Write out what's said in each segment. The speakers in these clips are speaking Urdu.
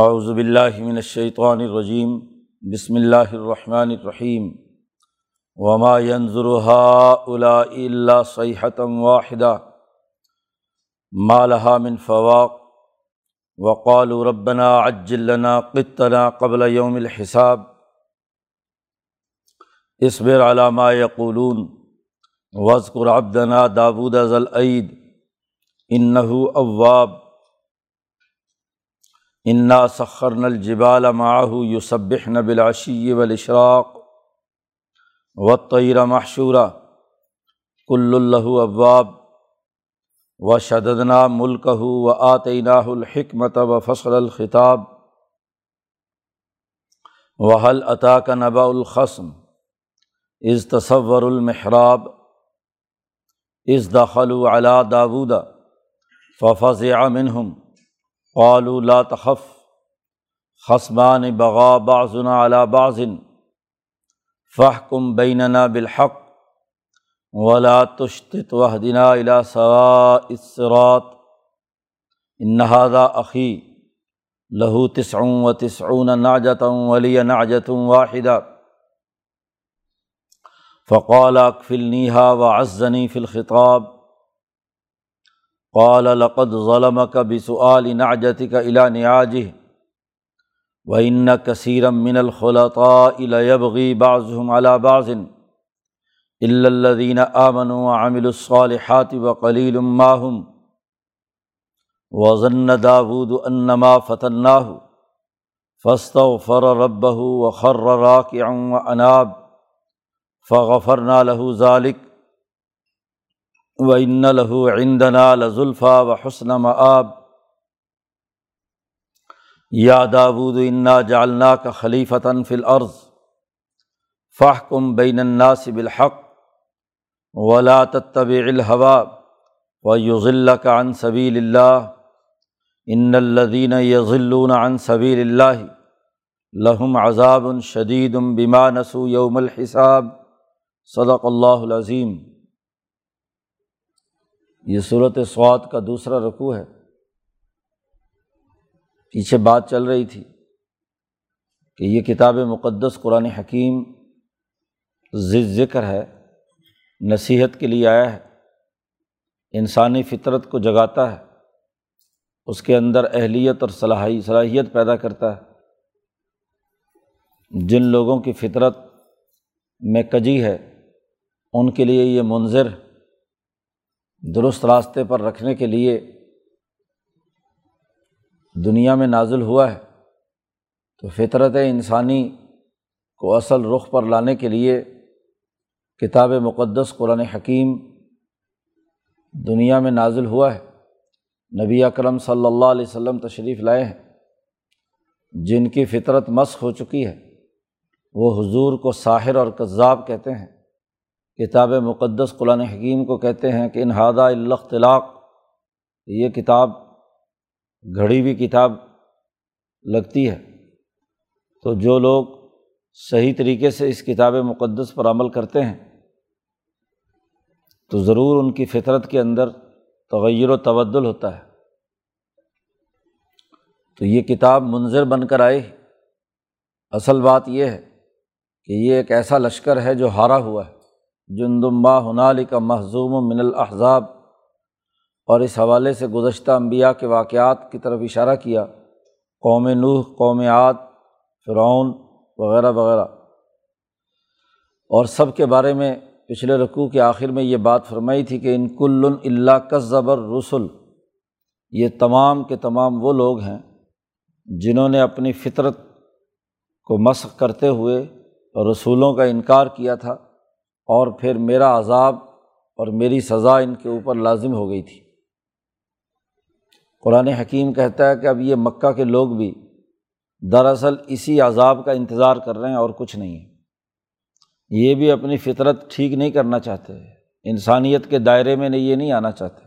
اعوذ باللہ من الشیطان الرجیم، بسم اللہ الرحمن الرحیم، وما ينظر هؤلاء الا صيحة واحدة ما لها من فواق، وقالوا ربنا عجل لنا قطنا قبل يوم الحساب، اصبر على ما يقولون واذكر عبدنا داود ذا العید انه اواب۔ انا سخرن الجبال معه يسبحن بالعشي والاشراق و محشورہ کل اللہ اباب و شددنا ملک و آتینہ الحکمت و فصل الخطاب وحل عطا کا نبا القسم از تصور المحراب از دخل علا داود ففظ منہم قالوا لا تخف خسمان بغا بعضنا علا بعضن فہ کم بیننا بالحق، ولا تشت وحدنا الا ثوا اسرات انہذا عقی لہو تسعوں و تسعون ناجتوں ولی ناجتوں واحدہ فقال اکفل نیہا و فی الخطاب. قال لقد ظلمك بسؤال نعجتك الى نعاجه و ان کثیرم من الخلطاء ليبغي بعضهم على بعض الا الذين آمنوا وعملوا الصالحات وقليل ما هم وظن داود انما فتناه فاستغفر ربه وخر راكعا واناب فغفرنا له ذلك وان له عندنا لزلفى وحسن مآب۔ یا دابود انا جالنا کا خلیفتاً فل عرض فاہ کم بین الناصب الحق ولا تب الحوا و یوزل کا عن صبیل اللہ ان الدین یضلون عن صبیل اللہ لہم عذاب شدید بما نسو یوم الحساب۔ صدق اللہ العظیم یہ صورت سوات کا دوسرا رقوع ہے۔ پیچھے بات چل رہی تھی کہ یہ کتاب مقدس قرآن حکیم ذکر ہے، نصیحت کے لیے آیا ہے۔ انسانی فطرت کو جگاتا ہے، اس کے اندر اہلیت اور صلاحی، صلاحیت پیدا کرتا ہے۔ جن لوگوں کی فطرت میں کجی ہے، ان کے لیے یہ منظر درست راستے پر رکھنے کے لیے دنیا میں نازل ہوا ہے، تو فطرت انسانی کو اصل رخ پر لانے کے لیے کتاب مقدس، قرآن حکیم دنیا میں نازل ہوا ہے۔ نبی اکرم صلی اللہ علیہ وسلم تشریف لائے ہیں۔ جن کی فطرت مشق ہو چکی ہے، وہ حضور کو ساحر اور کذاب کہتے ہیں۔ کتاب مقدس قرآن حکیم کو کہتے ہیں کہ انہادہ الاختلاق یہ کتاب گھڑی ہوئی کتاب لگتی ہے۔ تو جو لوگ صحیح طریقے سے اس کتاب مقدس پر عمل کرتے ہیں، تو ضرور ان کی فطرت کے اندر تغیر و تبدل ہوتا ہے۔ تو یہ کتاب منظر بن کر آئے اصل بات یہ ہے کہ یہ ایک ایسا لشکر ہے جو ہارا ہوا ہے۔ جندما ہنالی کا محضوم من الحضاب اور اس حوالے سے گزشتہ انبیاء کے واقعات کی طرف اشارہ کیا۔ قوم نوح، قوم عاد، فرعون وغیرہ وغیرہ۔ اور سب کے بارے میں پچھلے رقوع کے آخر میں یہ بات فرمائی تھی کہ ان کل اللہ کذبر رسول یہ تمام کے تمام وہ لوگ ہیں جنہوں نے اپنی فطرت کو مسق کرتے ہوئے رسولوں کا انکار کیا تھا۔ اور پھر میرا عذاب اور میری سزا ان کے اوپر لازم ہو گئی تھی۔ قرآن حکیم کہتا ہے کہ اب یہ مکہ کے لوگ بھی دراصل اسی عذاب کا انتظار کر رہے ہیں اور کچھ نہیں۔ ہے یہ بھی اپنی فطرت ٹھیک نہیں کرنا چاہتے۔ انسانیت کے دائرے میں یہ نہیں آنا چاہتے۔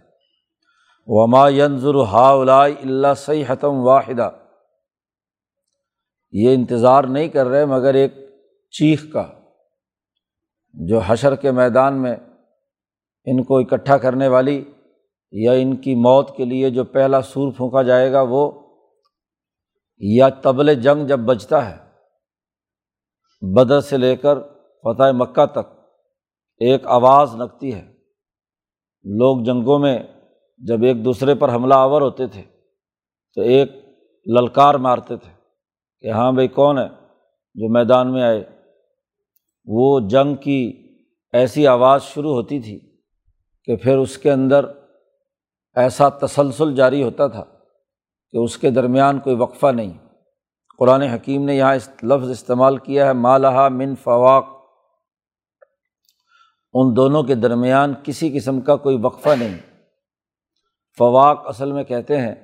وما ینظر ہا اللہ صحیح حتم واحدہ یہ انتظار نہیں کر رہے مگر ایک چیخ کا۔ جو حشر کے میدان میں ان کو اکٹھا کرنے والی یا ان کی موت کے لیے جو پہلا سور پھونکا جائے گا وہ یا طبل جنگ جب بجتا ہے، بدر سے لے کر فتح مکہ تک ایک آواز لگتی ہے۔ لوگ جنگوں میں جب ایک دوسرے پر حملہ آور ہوتے تھے تو ایک للکار مارتے تھے کہ ہاں بھائی کون ہے جو میدان میں آئے۔ وہ جنگ کی ایسی آواز شروع ہوتی تھی کہ پھر اس کے اندر ایسا تسلسل جاری ہوتا تھا کہ اس کے درمیان کوئی وقفہ نہیں۔ قرآن حکیم نے یہاں اس لفظ استعمال کیا ہے مالحہ من فواق۔ ان دونوں کے درمیان کسی قسم کا کوئی وقفہ نہیں۔ فواق اصل میں کہتے ہیں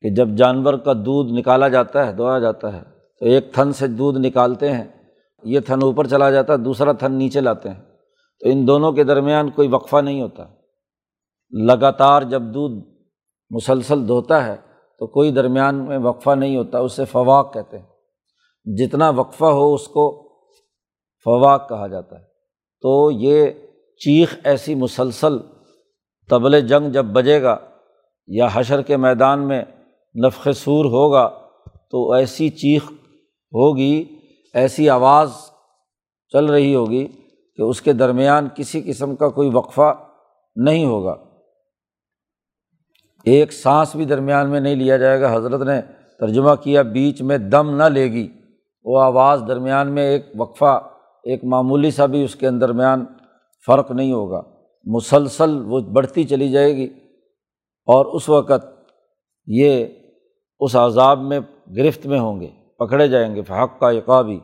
کہ جب جانور کا دودھ نکالا جاتا ہے دوڑا جاتا ہے، تو ایک تھن سے دودھ نکالتے ہیں۔ یہ تھن اوپر چلا جاتا ہے دوسرا تھن نیچے لاتے ہیں۔ تو ان دونوں کے درمیان کوئی وقفہ نہیں ہوتا۔ لگاتار جب دودھ مسلسل دھوتا ہے، تو کوئی درمیان میں وقفہ نہیں ہوتا، اسے فواق کہتے ہیں۔ جتنا وقفہ ہو، اس کو فواق کہا جاتا ہے۔ تو یہ چیخ ایسی مسلسل طبل جنگ جب بجے گا یا حشر کے میدان میں نفق سور ہوگا، تو ایسی چیخ ہوگی ایسی آواز چل رہی ہوگی کہ اس کے درمیان کسی قسم کا کوئی وقفہ نہیں ہوگا۔ ایک سانس بھی درمیان میں نہیں لیا جائے گا۔ حضرت نے ترجمہ کیا، بیچ میں دم نہ لے گی۔ وہ آواز درمیان میں ایک وقفہ، ایک معمولی سا بھی اس کے درمیان فرق نہیں ہوگا۔ مسلسل وہ بڑھتی چلی جائے گی۔ اور اس وقت یہ اس عذاب میں گرفت میں ہوں گے۔ پکڑے جائیں گے، فحق کا یقابی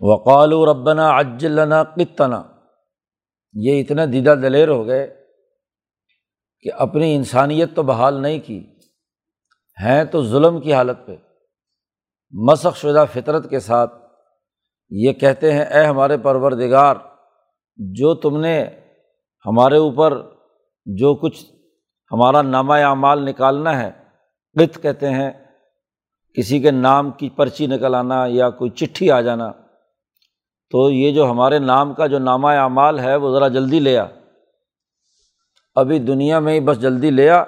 وقال و ربنا اجلنا قطنا۔ یہ اتنے دیدہ دلیر ہو گئے کہ اپنی انسانیت تو بحال نہیں کی، ہیں تو ظلم کی حالت پہ۔ مسخ شدہ فطرت کے ساتھ یہ کہتے ہیں، اے ہمارے پروردگار، جو تم نے ہمارے اوپر جو کچھ ہمارا نامہ اعمال نکالنا ہے، قط کہتے ہیں کسی کے نام کی پرچی نکل آنا یا کوئی چٹھی آ جانا، تو یہ جو ہمارے نام کا جو نامہ اعمال ہے، وہ ذرا جلدی لیا ابھی دنیا میں ہی بس جلدی لیا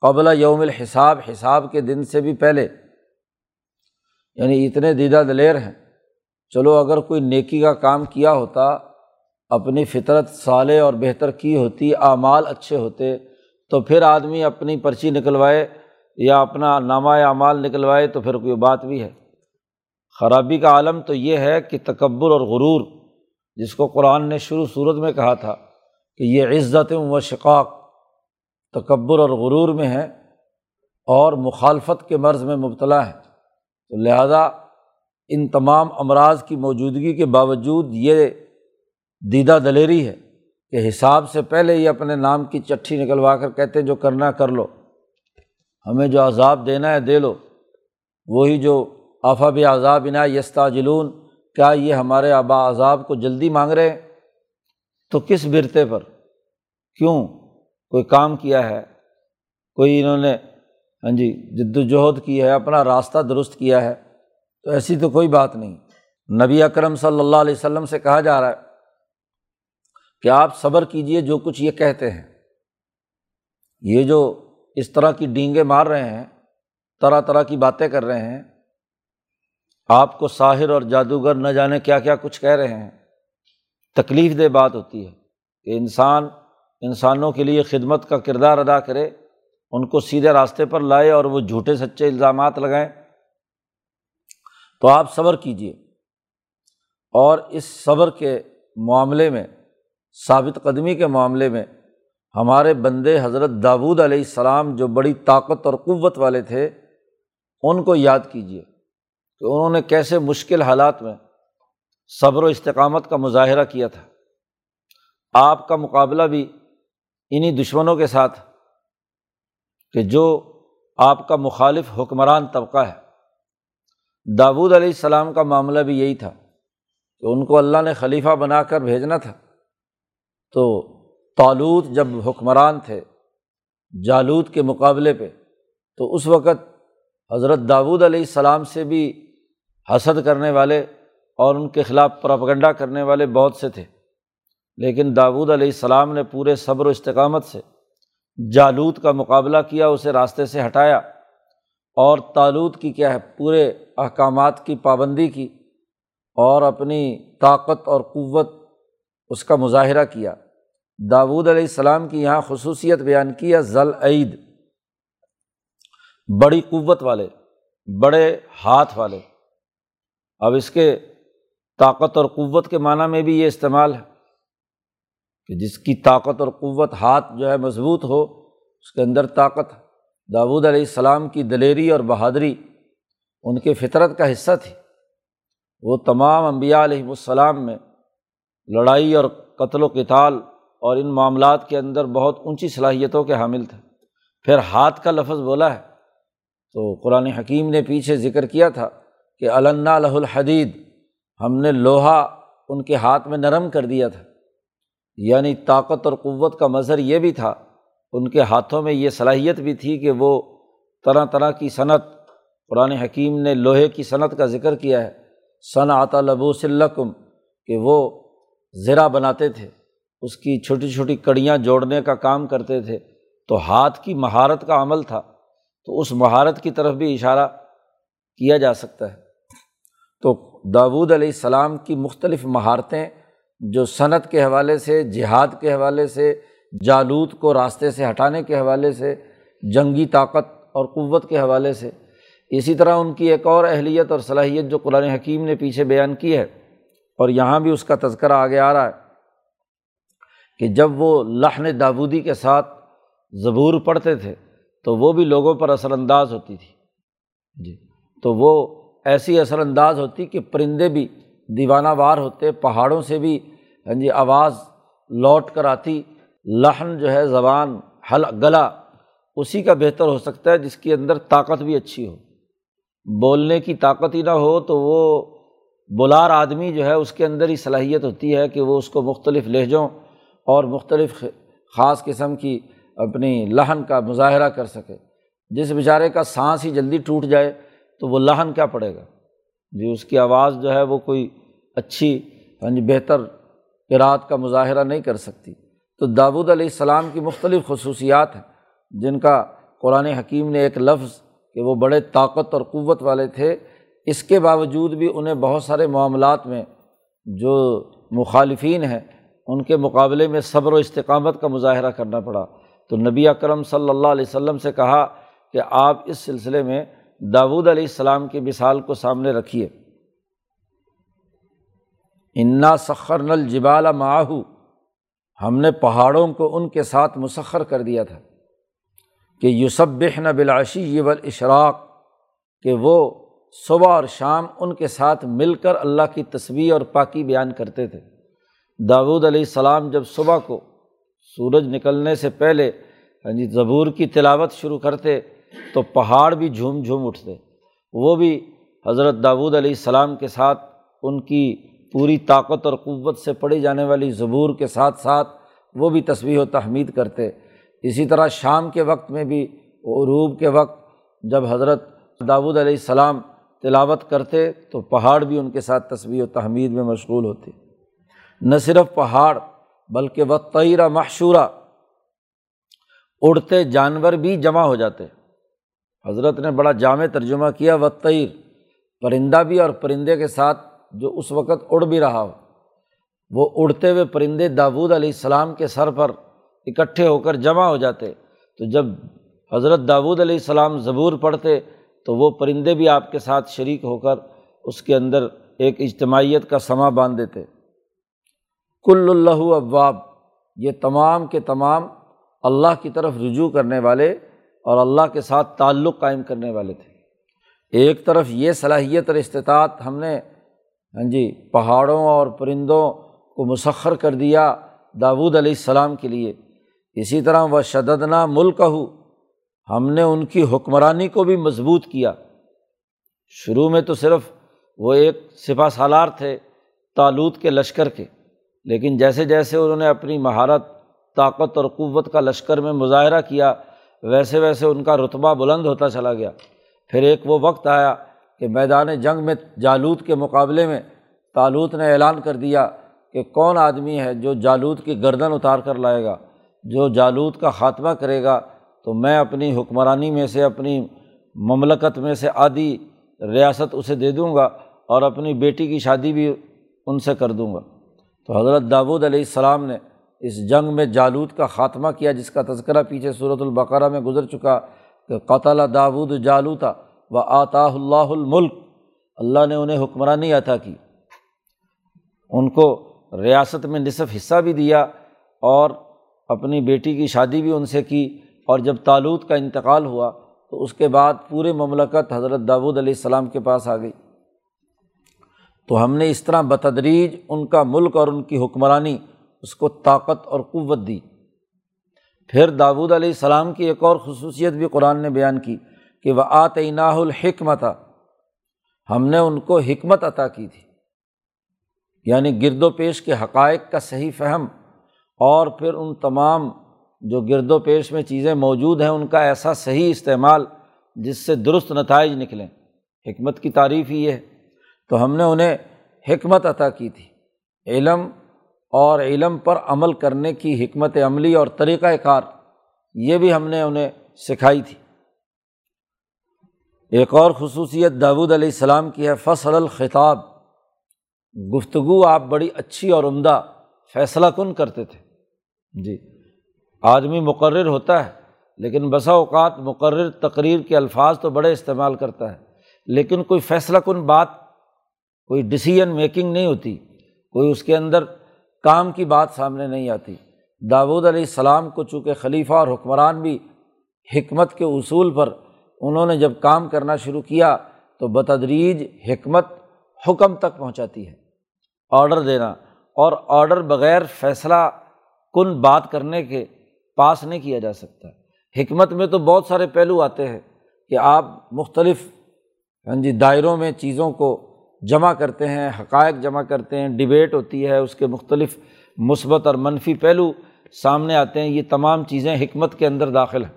قبل یوم الحساب، حساب کے دن سے بھی پہلے۔ یعنی اتنے دیدہ دلیر ہیں۔ چلو اگر کوئی نیکی کا کام کیا ہوتا، اپنی فطرت صالح اور بہتر کی ہوتی، اعمال اچھے ہوتے، تو پھر آدمی اپنی پرچی نکلوائے۔ یا اپنا نامہ اعمال نکلوائے تو پھر کوئی بات بھی ہے۔ خرابی کا عالم تو یہ ہے کہ تکبر اور غرور، جس کو قرآن نے شروع صورت میں کہا تھا کہ یہ عزت و شقاق تکبر اور غرور میں ہے اور مخالفت کے مرض میں مبتلا ہے۔ تو لہٰذا ان تمام امراض کی موجودگی کے باوجود یہ دیدہ دلیری ہے کہ حساب سے پہلے ہی اپنے نام کی چٹھی نکلوا کر کہتے ہیں جو کرنا کر لو۔ ہمیں جو عذاب دینا ہے دے لو۔ وہی جو آفا بھی عذاب انا یستا جلون کیا یہ ہمارے آبا عذاب کو جلدی مانگ رہے ہیں؟ تو کس برتے پر؟ کیوں؟ کوئی کام کیا ہے؟ کوئی انہوں نے ہاں جی جد وجہد کی ہے، اپنا راستہ درست کیا ہے؟ تو ایسی تو کوئی بات نہیں۔ نبی اکرم صلی اللہ علیہ وسلم سے کہا جا رہا ہے کہ آپ صبر کیجیے جو کچھ یہ کہتے ہیں۔ یہ جو اس طرح کی ڈینگیں مار رہے ہیں، طرح طرح کی باتیں کر رہے ہیں۔ آپ کو ساحر اور جادوگر نہ جانے کیا کیا کچھ کہہ رہے ہیں۔ تکلیف دہ بات ہوتی ہے کہ انسان انسانوں کے لیے خدمت کا کردار ادا کرے، ان کو سیدھے راستے پر لائے اور وہ جھوٹے سچے الزامات لگائیں۔ تو آپ صبر کیجیے اور اس صبر کے معاملے میں، ثابت قدمی کے معاملے میں ہمارے بندے حضرت داود علیہ السلام جو بڑی طاقت اور قوت والے تھے، ان کو یاد کیجیے کہ انہوں نے کیسے مشکل حالات میں صبر و استقامت کا مظاہرہ کیا تھا۔ آپ کا مقابلہ بھی انہیں دشمنوں کے ساتھ کہ جو آپ کا مخالف حکمران طبقہ ہے۔ داود علیہ السلام کا معاملہ بھی یہی تھا کہ ان کو اللہ نے خلیفہ بنا کر بھیجنا تھا۔ تو تالوت جب حکمران تھے جالود کے مقابلے پہ، تو اس وقت حضرت داود علیہ السلام سے بھی حسد کرنے والے اور ان کے خلاف پراپگنڈا کرنے والے بہت سے تھے۔ لیکن داود علیہ السلام نے پورے صبر و استقامت سے جالود کا مقابلہ کیا، اسے راستے سے ہٹایا اور تالود کی کیا ہے، پورے احکامات کی پابندی کی اور اپنی طاقت اور قوت اس کا مظاہرہ کیا۔ داود علیہ السلام کی یہاں خصوصیت بیان کی ہے ذل عید بڑی قوت والے، بڑے ہاتھ والے۔ اب اس کے طاقت اور قوت کے معنیٰ میں بھی یہ استعمال ہے کہ جس کی طاقت اور قوت ہاتھ جو ہے مضبوط ہو، اس کے اندر طاقت۔ داود علیہ السلام کی دلیری اور بہادری ان کے فطرت کا حصہ تھی۔ وہ تمام انبیاء علیہ السلام میں لڑائی اور قتل و کتال اور ان معاملات کے اندر بہت اونچی صلاحیتوں کے حامل تھے۔ پھر ہاتھ کا لفظ بولا ہے۔ تو قرآن حکیم نے پیچھے ذکر کیا تھا کہ علّہ لہ الحدید، ہم نے لوہا ان کے ہاتھ میں نرم کر دیا تھا۔ یعنی طاقت اور قوت کا مظہر یہ بھی تھا، ان کے ہاتھوں میں یہ صلاحیت بھی تھی کہ وہ طرح طرح کی صنعت، قرآن حکیم نے لوہے کی صنعت کا ذکر کیا ہے۔ صن عطا لبو سلکم کہ وہ زرا بناتے تھے۔ اس کی چھوٹی چھوٹی کڑیاں جوڑنے کا کام کرتے تھے تو ہاتھ کی مہارت کا عمل تھا تو اس مہارت کی طرف بھی اشارہ کیا جا سکتا ہے۔ تو داود علیہ السلام کی مختلف مہارتیں جو صنعت کے حوالے سے، جہاد کے حوالے سے جالود کو راستے سے ہٹانے کے حوالے سے، جنگی طاقت اور قوت کے حوالے سے، اسی طرح ان کی ایک اور اہلیت اور صلاحیت جو قرآن حکیم نے پیچھے بیان کی ہے اور یہاں بھی اس کا تذکرہ آگے آ رہا ہے۔ کہ جب وہ لہن داودی کے ساتھ زبور پڑھتے تھے تو وہ بھی لوگوں پر اثر انداز ہوتی تھی۔ جی۔ تو وہ ایسی اثر انداز ہوتی کہ پرندے بھی دیوانہ وار ہوتے، پہاڑوں سے بھی ہاں جی آواز لوٹ کر آتی لہن جو ہے، زبان، حل، گلا، اسی کا بہتر ہو سکتا ہے جس کے اندر طاقت بھی اچھی ہو۔ بولنے کی طاقت ہی نہ ہو تو وہ بلار آدمی جو ہے، اس کے اندر ہی صلاحیت ہوتی ہے کہ وہ اس کو مختلف لہجوں اور مختلف خاص قسم کی اپنی لہن کا مظاہرہ کر سکے۔ جس بیچارے کا سانس ہی جلدی ٹوٹ جائے تو وہ لہن کیا پڑے گا؟ جی اس کی آواز جو ہے وہ کوئی اچھی ہاں جی بہتر قرأت کا مظاہرہ نہیں کر سکتی۔ تو داود علیہ السلام کی مختلف خصوصیات ہیں، جن کا قرآن حکیم نے ایک لفظ کہ وہ بڑے طاقت اور قوت والے تھے۔ اس کے باوجود بھی انہیں بہت سارے معاملات میں جو مخالفین ہیں ان کے مقابلے میں صبر و استقامت کا مظاہرہ کرنا پڑا۔ تو نبی اکرم صلی اللہ علیہ وسلم سے کہا کہ آپ اس سلسلے میں داود علیہ السلام کی مثال کو سامنے رکھیے۔ انا سخر نل جبال ماہو ہم نے پہاڑوں کو ان کے ساتھ مسخر کر دیا تھا کہ یوسب نہ بلاشی و اشراق کہ وہ صبح اور شام ان کے ساتھ مل کر اللہ کی تصویر اور پاکی بیان کرتے تھے۔ داود علیہ السلام جب صبح کو سورج نکلنے سے پہلے ہاں جی زبور کی تلاوت شروع کرتے، تو پہاڑ بھی جھوم جھوم اٹھتے۔ وہ بھی حضرت داود علیہ السلام کے ساتھ، ان کی پوری طاقت اور قوت سے پڑھی جانے والی زبور کے ساتھ ساتھ وہ بھی تصویر و تحمید کرتے۔ اسی طرح شام کے وقت میں بھی عروب کے وقت جب حضرت داود علیہ السلام تلاوت کرتے، تو پہاڑ بھی ان کے ساتھ تصویر و تحمید میں مشغول ہوتے۔ نہ صرف پہاڑ بلکہ وہ تعیرہ محشورہ اڑتے جانور بھی جمع ہو جاتے۔ حضرت نے بڑا جامع ترجمہ کیا و تعیر پرندہ بھی اور پرندے کے ساتھ جو اس وقت اڑ بھی رہا ہو۔ وہ اڑتے ہوئے پرندے داود علیہ السلام کے سر پر اکٹھے ہو کر جمع ہو جاتے۔ تو جب حضرت داود علیہ السلام ضبور پڑھتے تو وہ پرندے بھی آپ کے ساتھ شریک ہو کر اس کے اندر ایک اجتماعیت کا سما باندھ دیتے۔ کل اللہ ابواب، یہ تمام کے تمام اللہ کی طرف رجوع کرنے والے اور اللہ کے ساتھ تعلق قائم کرنے والے تھے۔ ایک طرف یہ صلاحیت اور استطاعت ہم نے ہاں جی پہاڑوں اور پرندوں کو مسخر کر دیا داود علیہ السلام کے لیے۔ اسی طرح وہ شددنا ملک ہو ہم نے ان کی حکمرانی کو بھی مضبوط کیا۔ شروع میں تو صرف وہ ایک سپا سالار تھے، تالوت کے لشکر کے۔ لیکن جیسے جیسے انہوں نے اپنی مہارت، طاقت اور قوت کا لشکر میں مظاہرہ کیا، ویسے ویسے ان کا رتبہ بلند ہوتا چلا گیا۔ پھر ایک وہ وقت آیا کہ میدان جنگ میں جالود کے مقابلے میں تالوت نے اعلان کر دیا کہ کون آدمی ہے جو جالود کی گردن اتار کر لائے گا۔ جو جالود کا خاتمہ کرے گا، تو میں اپنی حکمرانی میں سے، اپنی مملکت میں سے آدھی ریاست اسے دے دوں گا اور اپنی بیٹی کی شادی بھی ان سے کر دوں گا۔ تو حضرت داود علیہ السلام نے اس جنگ میں جالود کا خاتمہ کیا، جس کا تذکرہ پیچھے صورت البقرہ میں گزر چکا کہ قطع داود جالوتا و آطا اللہ الملک۔ اللہ نے انہیں حکمرانی عطا کی۔ ان کو ریاست میں نصف حصہ بھی دیا اور اپنی بیٹی کی شادی بھی ان سے کی۔ اور جب تالود کا انتقال ہوا تو اس کے بعد پورے مملکت حضرت داود علیہ السلام کے پاس آ گئی۔ تو ہم نے اس طرح بتدریج ان کا ملک اور ان کی حکمرانی اس کو طاقت اور قوت دی۔ پھر داود علیہ السلام کی ایک اور خصوصیت بھی قرآن نے بیان کی کہ وہ آتعینہ الحکمت ہم نے ان کو حکمت عطا کی تھی۔ یعنی گرد و پیش کے حقائق کا صحیح فہم۔ اور پھر ان تمام جو گرد و پیش میں چیزیں موجود ہیں، ان کا ایسا صحیح استعمال جس سے درست نتائج نکلیں۔ حکمت کی تعریف ہی ہے۔ تو ہم نے انہیں حکمت عطا کی تھی۔ علم اور علم پر عمل کرنے کی حکمت عملی اور طریقۂ کار، یہ بھی ہم نے انہیں سکھائی تھی۔ ایک اور خصوصیت داود علیہ السلام کی ہے، فصل الخطاب۔ گفتگو آپ بڑی اچھی اور عمدہ، فیصلہ کن کرتے تھے۔ جی آدمی مقرر ہوتا ہے، لیکن بسا اوقات مقرر تقریر کے الفاظ تو بڑے استعمال کرتا ہے، لیکن کوئی فیصلہ کن بات کوئی ڈسیزن میکنگ نہیں ہوتی، کوئی اس کے اندر کام کی بات سامنے نہیں آتی۔ داود علیہ السلام کو چونکہ خلیفہ اور حکمران بھی حکمت کے اصول پر انہوں نے جب کام کرنا شروع کیا تو بتدریج حکمت حکم تک پہنچاتی ہے۔ آڈر دینا، اور آڈر بغیر فیصلہ کن بات کرنے کے پاس نہیں کیا جا سکتا۔ حکمت میں تو بہت سارے پہلو آتے ہیں کہ آپ مختلف ہاں جی دائروں میں چیزوں کو جمع کرتے ہیں، حقائق جمع کرتے ہیں، ڈبیٹ ہوتی ہے، اس کے مختلف مثبت اور منفی پہلو سامنے آتے ہیں، یہ تمام چیزیں حکمت کے اندر داخل ہیں۔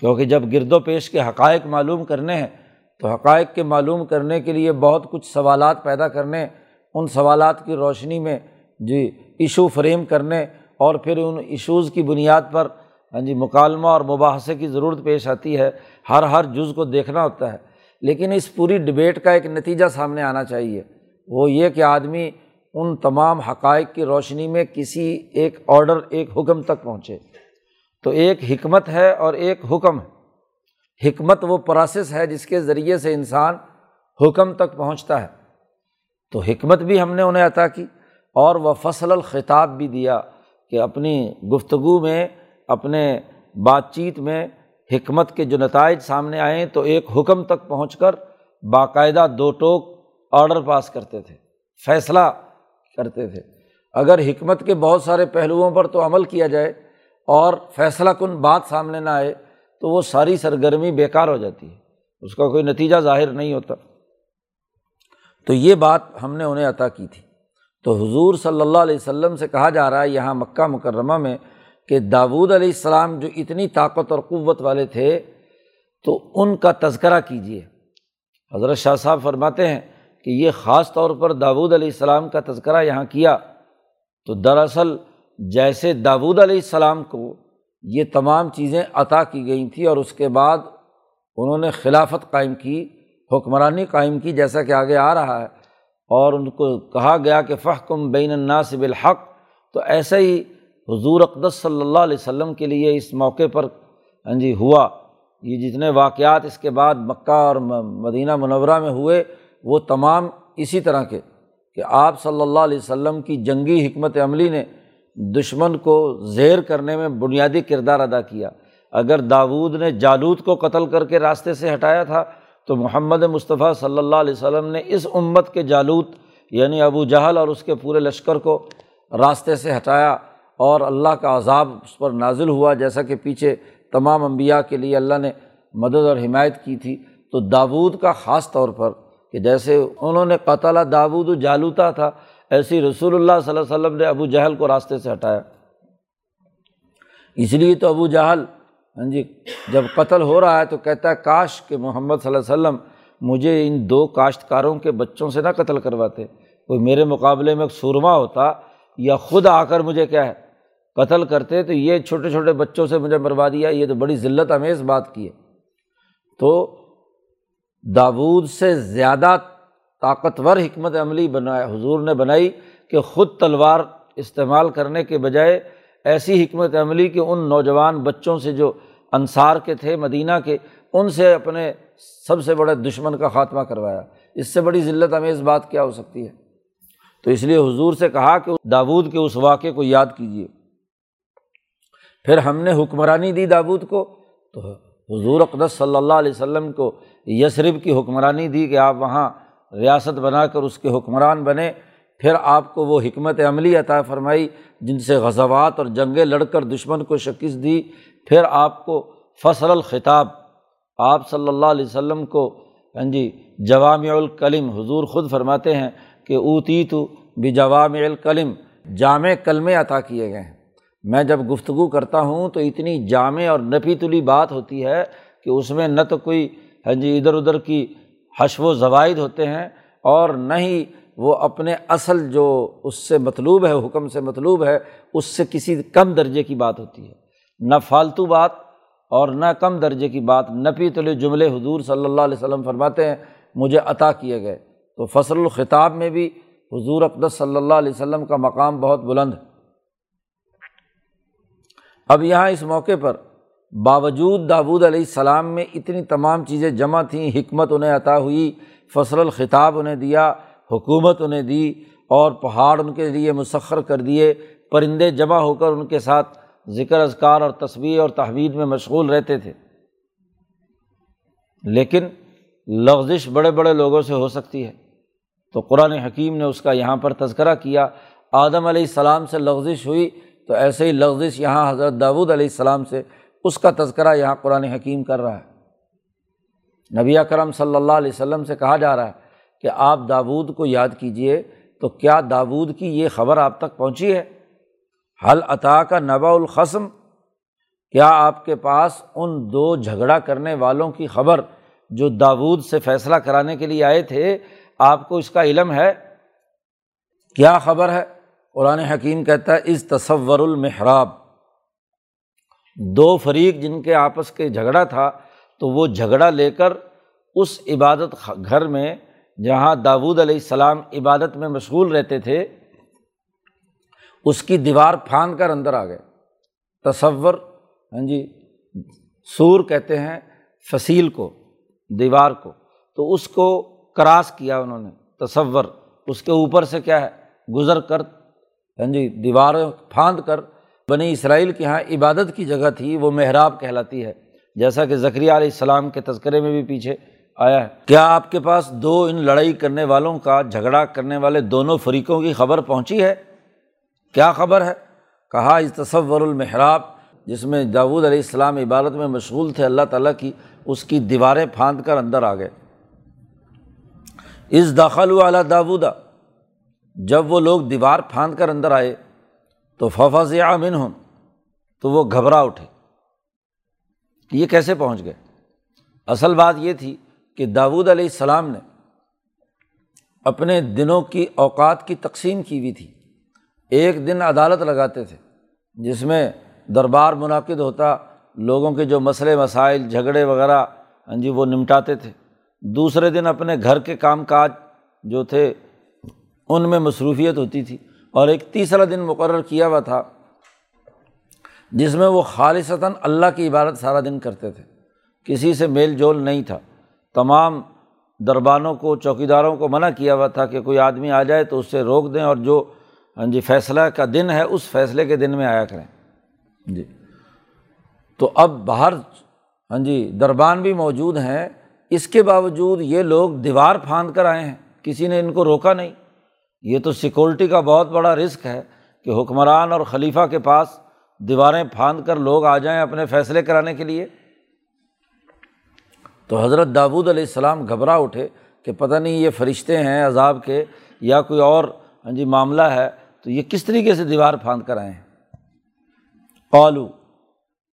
کیونکہ جب گرد و پیش کے حقائق معلوم کرنے ہیں، تو حقائق کے معلوم کرنے کے لیے بہت کچھ سوالات پیدا کرنے، ان سوالات کی روشنی میں جی ایشو فریم کرنے اور پھر ان ایشوز کی بنیاد پر ہاں جی مکالمہ اور مباحثے کی ضرورت پیش آتی ہے۔ ہر ہر جز کو دیکھنا ہوتا ہے۔ لیکن اس پوری ڈبیٹ کا ایک نتیجہ سامنے آنا چاہیے۔ وہ یہ کہ آدمی ان تمام حقائق کی روشنی میں کسی ایک آڈر ایک حکم تک پہنچے۔ تو ایک حکمت ہے اور ایک حکم ہے۔ حکمت وہ پروسیس ہے جس کے ذریعے سے انسان حکم تک پہنچتا ہے۔ تو حکمت بھی ہم نے انہیں عطا کی اور وہ فصل الخطاب بھی دیا کہ اپنی گفتگو میں، اپنے بات چیت میں حکمت کے جو نتائج سامنے آئیں تو ایک حکم تک پہنچ کر باقاعدہ دو ٹوک آڈر پاس کرتے تھے، فیصلہ کرتے تھے۔ اگر حکمت کے بہت سارے پہلوؤں پر تو عمل کیا جائے اور فیصلہ کن بات سامنے نہ آئے، تو وہ ساری سرگرمی بیکار ہو جاتی ہے۔ اس کا کوئی نتیجہ ظاہر نہیں ہوتا۔ تو یہ بات ہم نے انہیں عطا کی تھی۔ تو حضور صلی اللہ علیہ وسلم سے کہا جا رہا ہے، یہاں مکہ مکرمہ میں کہ داود علیہ السلام جو اتنی طاقت اور قوت والے تھے، تو ان کا تذکرہ کیجیے حضرت شاہ صاحب فرماتے ہیں کہ یہ خاص طور پر داود علیہ السلام کا تذکرہ یہاں کیا۔ تو دراصل جیسے داود علیہ السلام کو یہ تمام چیزیں عطا کی گئی تھیں اور اس کے بعد انہوں نے خلافت قائم کی، حکمرانی قائم کی، جیسا کہ آگے آ رہا ہے۔ اور ان کو کہا گیا کہ فحکم بین الناصب الحق تو ایسا ہی حضور اقدس صلی اللہ علیہ وسلم کے لیے اس موقع پر ہاں جی ہوا۔ یہ جتنے واقعات اس کے بعد مکہ اور مدینہ منورہ میں ہوئے، وہ تمام اسی طرح کے کہ آپ صلی اللہ علیہ وسلم کی جنگی حکمت عملی نے دشمن کو زیر کرنے میں بنیادی کردار ادا کیا۔ اگر داود نے جالود کو قتل کر کے راستے سے ہٹایا تھا، تو محمد مصطفیٰ صلی اللہ علیہ وسلم نے اس امت کے جالوت یعنی ابو جہل اور اس کے پورے لشکر کو راستے سے ہٹایا۔ اور اللہ کا عذاب اس پر نازل ہوا، جیسا کہ پیچھے تمام انبیاء کے لیے اللہ نے مدد اور حمایت کی تھی۔ تو داود کا خاص طور پر کہ جیسے انہوں نے قتل داود جالوتا تھا، ایسی رسول اللہ صلی اللہ علیہ وسلم نے ابو جہل کو راستے سے ہٹایا۔ اس لیے تو ابو جہل ہاں جی جب قتل ہو رہا ہے تو کہتا ہے، کاش کہ محمد صلی اللہ علیہ وسلم مجھے ان دو کاشتکاروں کے بچوں سے نہ قتل کرواتے۔ کوئی میرے مقابلے میں ایک سورما ہوتا یا خود آ کر مجھے کیا ہے قتل کرتے تو یہ چھوٹے چھوٹے بچوں سے مجھے مروا دیا، یہ تو بڑی ذلت امیز بات کی ہے۔ تو داود سے زیادہ طاقتور حکمت عملی بنایا، حضور نے بنائی کہ خود تلوار استعمال کرنے کے بجائے ایسی حکمت عملی کہ ان نوجوان بچوں سے جو انصار کے تھے، مدینہ کے، ان سے اپنے سب سے بڑے دشمن کا خاتمہ کروایا۔ اس سے بڑی ذلت امیز بات کیا ہو سکتی ہے۔ تو اس لیے حضور سے کہا کہ داود کے اس واقعے کو یاد کیجیے پھر ہم نے حکمرانی دی داود کو، تو حضور اقدس صلی اللہ علیہ وسلم کو یسرب کی حکمرانی دی کہ آپ وہاں ریاست بنا کر اس کے حکمران بنے۔ پھر آپ کو وہ حکمت عملی عطا فرمائی، جن سے غزوات اور جنگیں لڑ کر دشمن کو شکست دی۔ پھر آپ کو فصل الخطاب، آپ صلی اللہ علیہ وسلم کو ہاں جی جوام الکلم، حضور خود فرماتے ہیں کہ اوتی تو بھی جوام الکلم، جامع کلمے عطا کیے گئے ہیں۔ میں جب گفتگو کرتا ہوں تو اتنی جامع اور نپی تلی بات ہوتی ہے کہ اس میں نہ تو کوئی ہاں جی ادھر ادھر کی حشو و زوائد ہوتے ہیں اور نہ ہی وہ اپنے اصل جو اس سے مطلوب ہے، حکم سے مطلوب ہے، اس سے کسی کم درجے کی بات ہوتی ہے۔ نہ فالتو بات اور نہ کم درجے کی بات۔ نپی تلے جملے حضور صلی اللہ علیہ وسلم فرماتے ہیں، مجھے عطا کیے گئے۔ تو فصل الخطاب میں بھی حضور اقدس صلی اللہ علیہ وسلم کا مقام بہت بلند ہے۔ اب یہاں اس موقع پر باوجود داود علیہ السلام میں اتنی تمام چیزیں جمع تھیں، حکمت انہیں عطا ہوئی، فصل الخطاب انہیں دیا، حکومت انہیں دی اور پہاڑ ان کے لیے مسخر کر دیے، پرندے جمع ہو کر ان کے ساتھ ذکر، اذکار اور تصویر اور تحویر میں مشغول رہتے تھے۔ لیکن لغزش بڑے بڑے لوگوں سے ہو سکتی ہے۔ تو قرآن حکیم نے اس کا یہاں پر تذکرہ کیا۔ آدم علیہ السلام سے لغزش ہوئی۔ تو ایسے ہی لغزش یہاں حضرت داود علیہ السلام سے اس کا تذکرہ یہاں قرآن حکیم کر رہا ہے۔ نبی اکرم صلی اللہ علیہ وسلم سے کہا جا رہا ہے کہ آپ داود کو یاد کیجیے تو کیا داود کی یہ خبر آپ تک پہنچی ہے؟ حل عطا کا نبا القسم کیا آپ کے پاس ان دو جھگڑا کرنے والوں کی خبر جو داود سے فیصلہ کرانے کے لیے آئے تھے، آپ کو اس کا علم ہے؟ کیا خبر ہے؟ قرآن حکیم کہتا ہے اس تصور المحراب. دو فریق جن کے آپس کے جھگڑا تھا، تو وہ جھگڑا لے کر اس عبادت گھر میں جہاں داود علیہ السلام عبادت میں مشغول رہتے تھے، اس کی دیوار پھاند کر اندر آ گئے۔ تصور ہاں جی سور کہتے ہیں، فصیل کو، دیوار کو۔ تو اس کو کراس کیا انہوں نے۔ تصور، اس کے اوپر سے کیا ہے؟ گزر کر یعنی جی دیوار پھاند کر بنی اسرائیل کے یہاں عبادت کی جگہ تھی، وہ محراب کہلاتی ہے۔ جیسا کہ ذکری علیہ السلام کے تذکرے میں بھی پیچھے آیا ہے۔ کیا آپ کے پاس دو ان لڑائی کرنے والوں کا، جھگڑا کرنے والے دونوں فریقوں کی خبر پہنچی ہے؟ کیا خبر ہے؟ کہا اس تصور المحراب جس میں داود علیہ السلام عبادت میں مشغول تھے، اللہ تعالیٰ کی اس کی دیواریں پھاند کر اندر آ گئے۔ اس داخل والا داودا جب وہ لوگ دیوار پھاند کر اندر آئے تو ففاظ امن ہوں تو وہ گھبرا اٹھے۔ یہ کیسے پہنچ گئے؟ اصل بات یہ تھی کہ داود علیہ السلام نے اپنے دنوں کی اوقات کی تقسیم کی ہوئی تھی۔ ایک دن عدالت لگاتے تھے، جس میں دربار منعقد ہوتا، لوگوں کے جو مسئلے، مسائل، جھگڑے وغیرہ ہاں جی وہ نمٹاتے تھے۔ دوسرے دن اپنے گھر کے کام کاج جو تھے ان میں مصروفیت ہوتی تھی اور ایک تیسرا دن مقرر کیا ہوا تھا، جس میں وہ خالصتاً اللہ کی عبادت سارا دن کرتے تھے۔ کسی سے میل جول نہیں تھا۔ تمام دربانوں کو، چوکیداروں کو منع کیا ہوا تھا کہ کوئی آدمی آ جائے تو اس سے روک دیں اور جو ہاں جی فیصلہ کا دن ہے اس فیصلے کے دن میں آیا کریں۔ جی۔ تو اب باہر ہاں جی دربان بھی موجود ہیں۔ اس کے باوجود یہ لوگ دیوار پھاند کر آئے ہیں۔ کسی نے ان کو روکا نہیں۔ یہ تو سیکورٹی کا بہت بڑا رسک ہے کہ حکمران اور خلیفہ کے پاس دیواریں پھاند کر لوگ آ جائیں اپنے فیصلے کرانے کے لیے۔ تو حضرت داود علیہ السلام گھبرا اٹھے کہ پتہ نہیں یہ فرشتے ہیں عذاب کے یا کوئی اور ہاں جی معاملہ ہے، تو یہ کس طریقے سے دیوار پھاند کر آئے ہیں؟ قالو،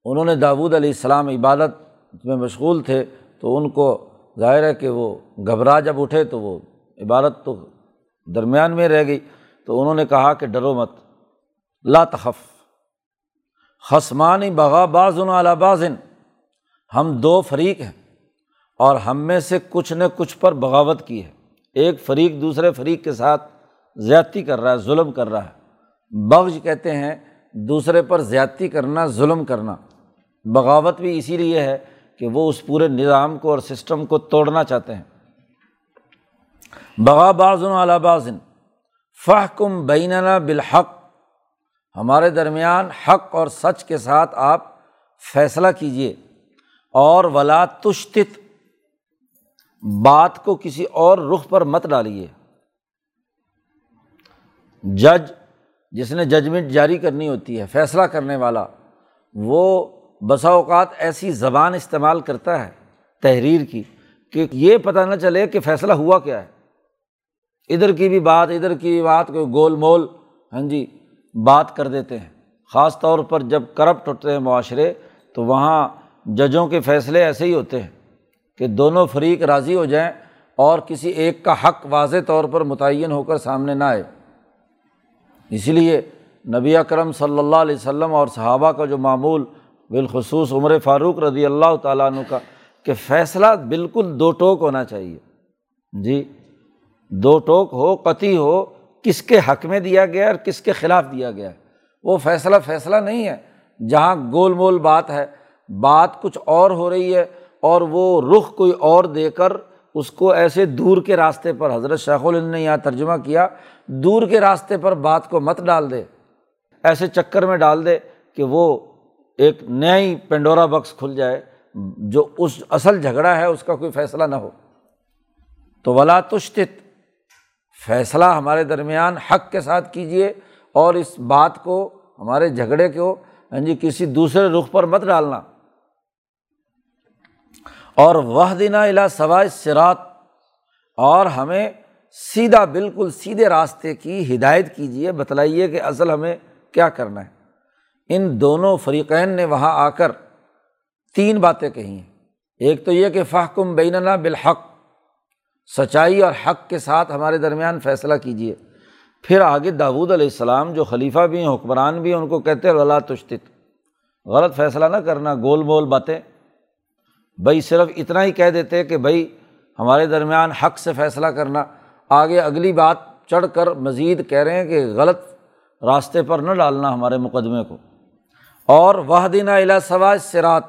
انہوں نے داود علیہ السلام عبادت میں مشغول تھے تو ان کو ظاہر ہے کہ وہ گھبرا، جب اٹھے تو وہ عبادت تو درمیان میں رہ گئی تو انہوں نے کہا کہ ڈرو مت، لا تخف۔ خسمانی بغا بازن اعلیٰ بازن۔ ہم دو فریق ہیں اور ہم میں سے کچھ نہ کچھ پر بغاوت کی ہے۔ ایک فریق دوسرے فریق کے ساتھ زیادتی کر رہا ہے، ظلم کر رہا ہے۔ بغض کہتے ہیں دوسرے پر زیادتی کرنا، ظلم کرنا۔ بغاوت بھی اسی لیے ہے کہ وہ اس پورے نظام کو اور سسٹم کو توڑنا چاہتے ہیں۔ بغا بازن اعلیٰ بازن فہ کم بیننا بالحق. ہمارے درمیان حق اور سچ کے ساتھ آپ فیصلہ کیجیے اور ولا تشتت، بات کو کسی اور رخ پر مت ڈالیے۔ جج، جس نے ججمنٹ جاری کرنی ہوتی ہے، فیصلہ کرنے والا، وہ بسا اوقات ایسی زبان استعمال کرتا ہے تحریر کی کہ یہ پتہ نہ چلے کہ فیصلہ ہوا کیا ہے۔ ادھر کی بھی بات، ادھر کی بھی بات، کوئی گول مول ہاں جی بات کر دیتے ہیں۔ خاص طور پر جب کرپٹ ہوتے ہیں معاشرے، تو وہاں ججوں کے فیصلے ایسے ہی ہوتے ہیں کہ دونوں فریق راضی ہو جائیں اور کسی ایک کا حق واضح طور پر متعین ہو کر سامنے نہ آئے۔ اسی لیے نبی اکرم صلی اللہ علیہ وسلم اور صحابہ کا جو معمول بالخصوص عمر فاروق رضی اللہ تعالیٰ عنہ کا، کہ فیصلہ بالکل دو ٹوک ہونا چاہیے۔ جی دو ٹوک ہو، قطعی ہو، کس کے حق میں دیا گیا اور کس کے خلاف دیا گیا۔ ہے وہ فیصلہ فیصلہ نہیں ہے۔ جہاں گول مول بات ہے، بات کچھ اور ہو رہی ہے اور وہ رخ کوئی اور دے کر اس کو ایسے دور کے راستے پر، حضرت شیخ العلم نے یہاں ترجمہ کیا، دور کے راستے پر بات کو مت ڈال دے، ایسے چکر میں ڈال دے کہ وہ ایک نیا ہی پنڈورا بکس کھل جائے، جو اس اصل جھگڑا ہے، اس کا کوئی فیصلہ نہ ہو۔ تو ولا تشتت فیصلہ ہمارے درمیان حق کے ساتھ کیجیے اور اس بات کو ہمارے جھگڑے کو ہاں جی کسی دوسرے رخ پر مت ڈالنا۔ اور وہ دینا الا سوائے سرات اور ہمیں سیدھا، بالکل سیدھے راستے کی ہدایت کیجیے بتلائیے کہ اصل ہمیں کیا کرنا ہے۔ ان دونوں فریقین نے وہاں آ کر تین باتیں کہی ہیں ایک تو یہ کہ فحکم بیننا بالحق سچائی اور حق کے ساتھ ہمارے درمیان فیصلہ کیجیے پھر آگے داود علیہ السلام جو خلیفہ بھی ہیں، حکمران بھی ہیں، ان کو کہتے ہیں اللہ تشتت۔ غلط فیصلہ نہ کرنا، گول مول باتیں۔ بھائی صرف اتنا ہی کہہ دیتے کہ بھائی ہمارے درمیان حق سے فیصلہ کرنا۔ آگے اگلی بات چڑھ کر مزید کہہ رہے ہیں کہ غلط راستے پر نہ ڈالنا ہمارے مقدمے کو۔ اور وہ دینہ الا سواج سرات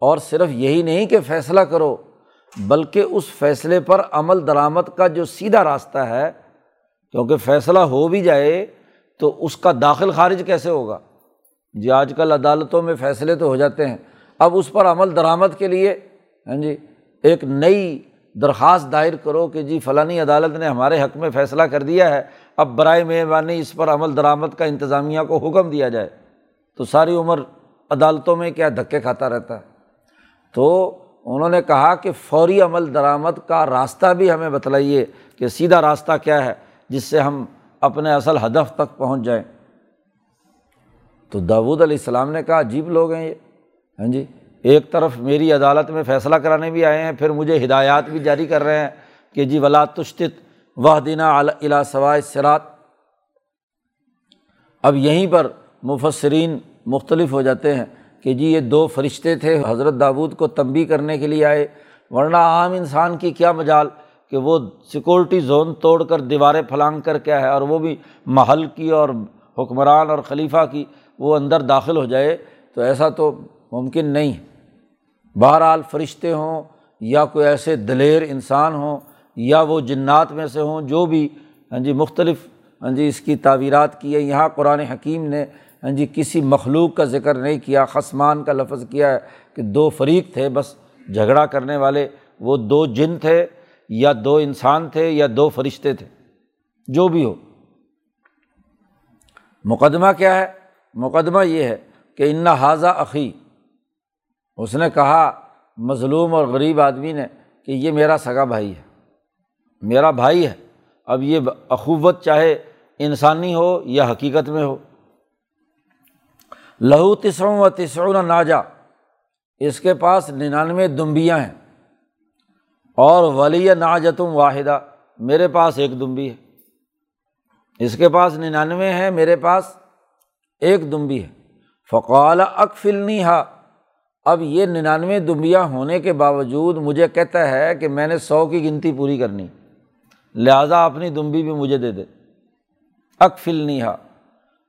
اور صرف یہی نہیں کہ فیصلہ کرو بلکہ اس فیصلے پر عمل درآمد کا جو سیدھا راستہ ہے، کیونکہ فیصلہ ہو بھی جائے تو اس کا داخل خارج کیسے ہوگا؟ جی آج کل عدالتوں میں فیصلے تو ہو جاتے ہیں۔ اب اس پر عمل درآمد کے لیے ہاں جی ایک نئی درخواست دائر کرو کہ جی فلانی عدالت نے ہمارے حق میں فیصلہ کر دیا ہے، اب برائے مہربانی اس پر عمل درآمد کا انتظامیہ کو حکم دیا جائے۔ تو ساری عمر عدالتوں میں کیا دھکے کھاتا رہتا ہے؟ تو انہوں نے کہا کہ فوری عمل درآمد کا راستہ بھی ہمیں بتلائیے کہ سیدھا راستہ کیا ہے جس سے ہم اپنے اصل ہدف تک پہنچ جائیں۔ تو داود علیہ السلام نے کہا، عجیب لوگ ہیں یہ۔ ہاں جی ایک طرف میری عدالت میں فیصلہ کرانے بھی آئے ہیں، پھر مجھے ہدایات بھی جاری کر رہے ہیں کہ جی ولا تشتت وہ دینا الا سوائے سرات اب یہیں پر مفسرین مختلف ہو جاتے ہیں۔ کہ جی یہ دو فرشتے تھے، حضرت داود کو تنبی کرنے کے لیے آئے۔ ورنہ عام انسان کی کیا مجال کہ وہ سیکورٹی زون توڑ کر دیواریں پھلانگ کر کیا ہے اور وہ بھی محل کی اور حکمران اور خلیفہ کی وہ اندر داخل ہو جائے۔ تو ایسا تو ممکن نہیں۔ بہرحال فرشتے ہوں یا کوئی ایسے دلیر انسان ہوں یا وہ جنات میں سے ہوں جو بھی ہاں جی مختلف ہاں جی اس کی تعویرات کی ہے۔ یہاں قرآن حکیم نے ہاں جی کسی مخلوق کا ذکر نہیں کیا خسمان کا لفظ کیا ہے کہ دو فریق تھے، بس جھگڑا کرنے والے، وہ دو جن تھے یا دو انسان تھے یا دو فرشتے تھے، جو بھی ہو۔ مقدمہ کیا ہے؟ مقدمہ یہ ہے کہ ان حاضہ عقی اس نے کہا، مظلوم اور غریب آدمی نے کہ یہ میرا سگا بھائی ہے، میرا بھائی ہے۔ اب یہ اخوت چاہے انسانی ہو یا حقیقت میں ہو۔ لہو تسروں و تسرون ناجا، اس کے پاس ننانوے دمبیاں ہیں۔ اور ولی ناجتم واحدہ، میرے پاس ایک دمبی ہے۔ اس کے پاس ننانوے ہیں، میرے پاس ایک دمبی ہے۔ فقال اکفلنی ہا، اب یہ ننانوے دمبیاں ہونے کے باوجود مجھے کہتا ہے کہ میں نے سو کی گنتی پوری کرنی۔ لہٰذا اپنی دمبی بھی مجھے دے دے۔ اکفل نہیں ہا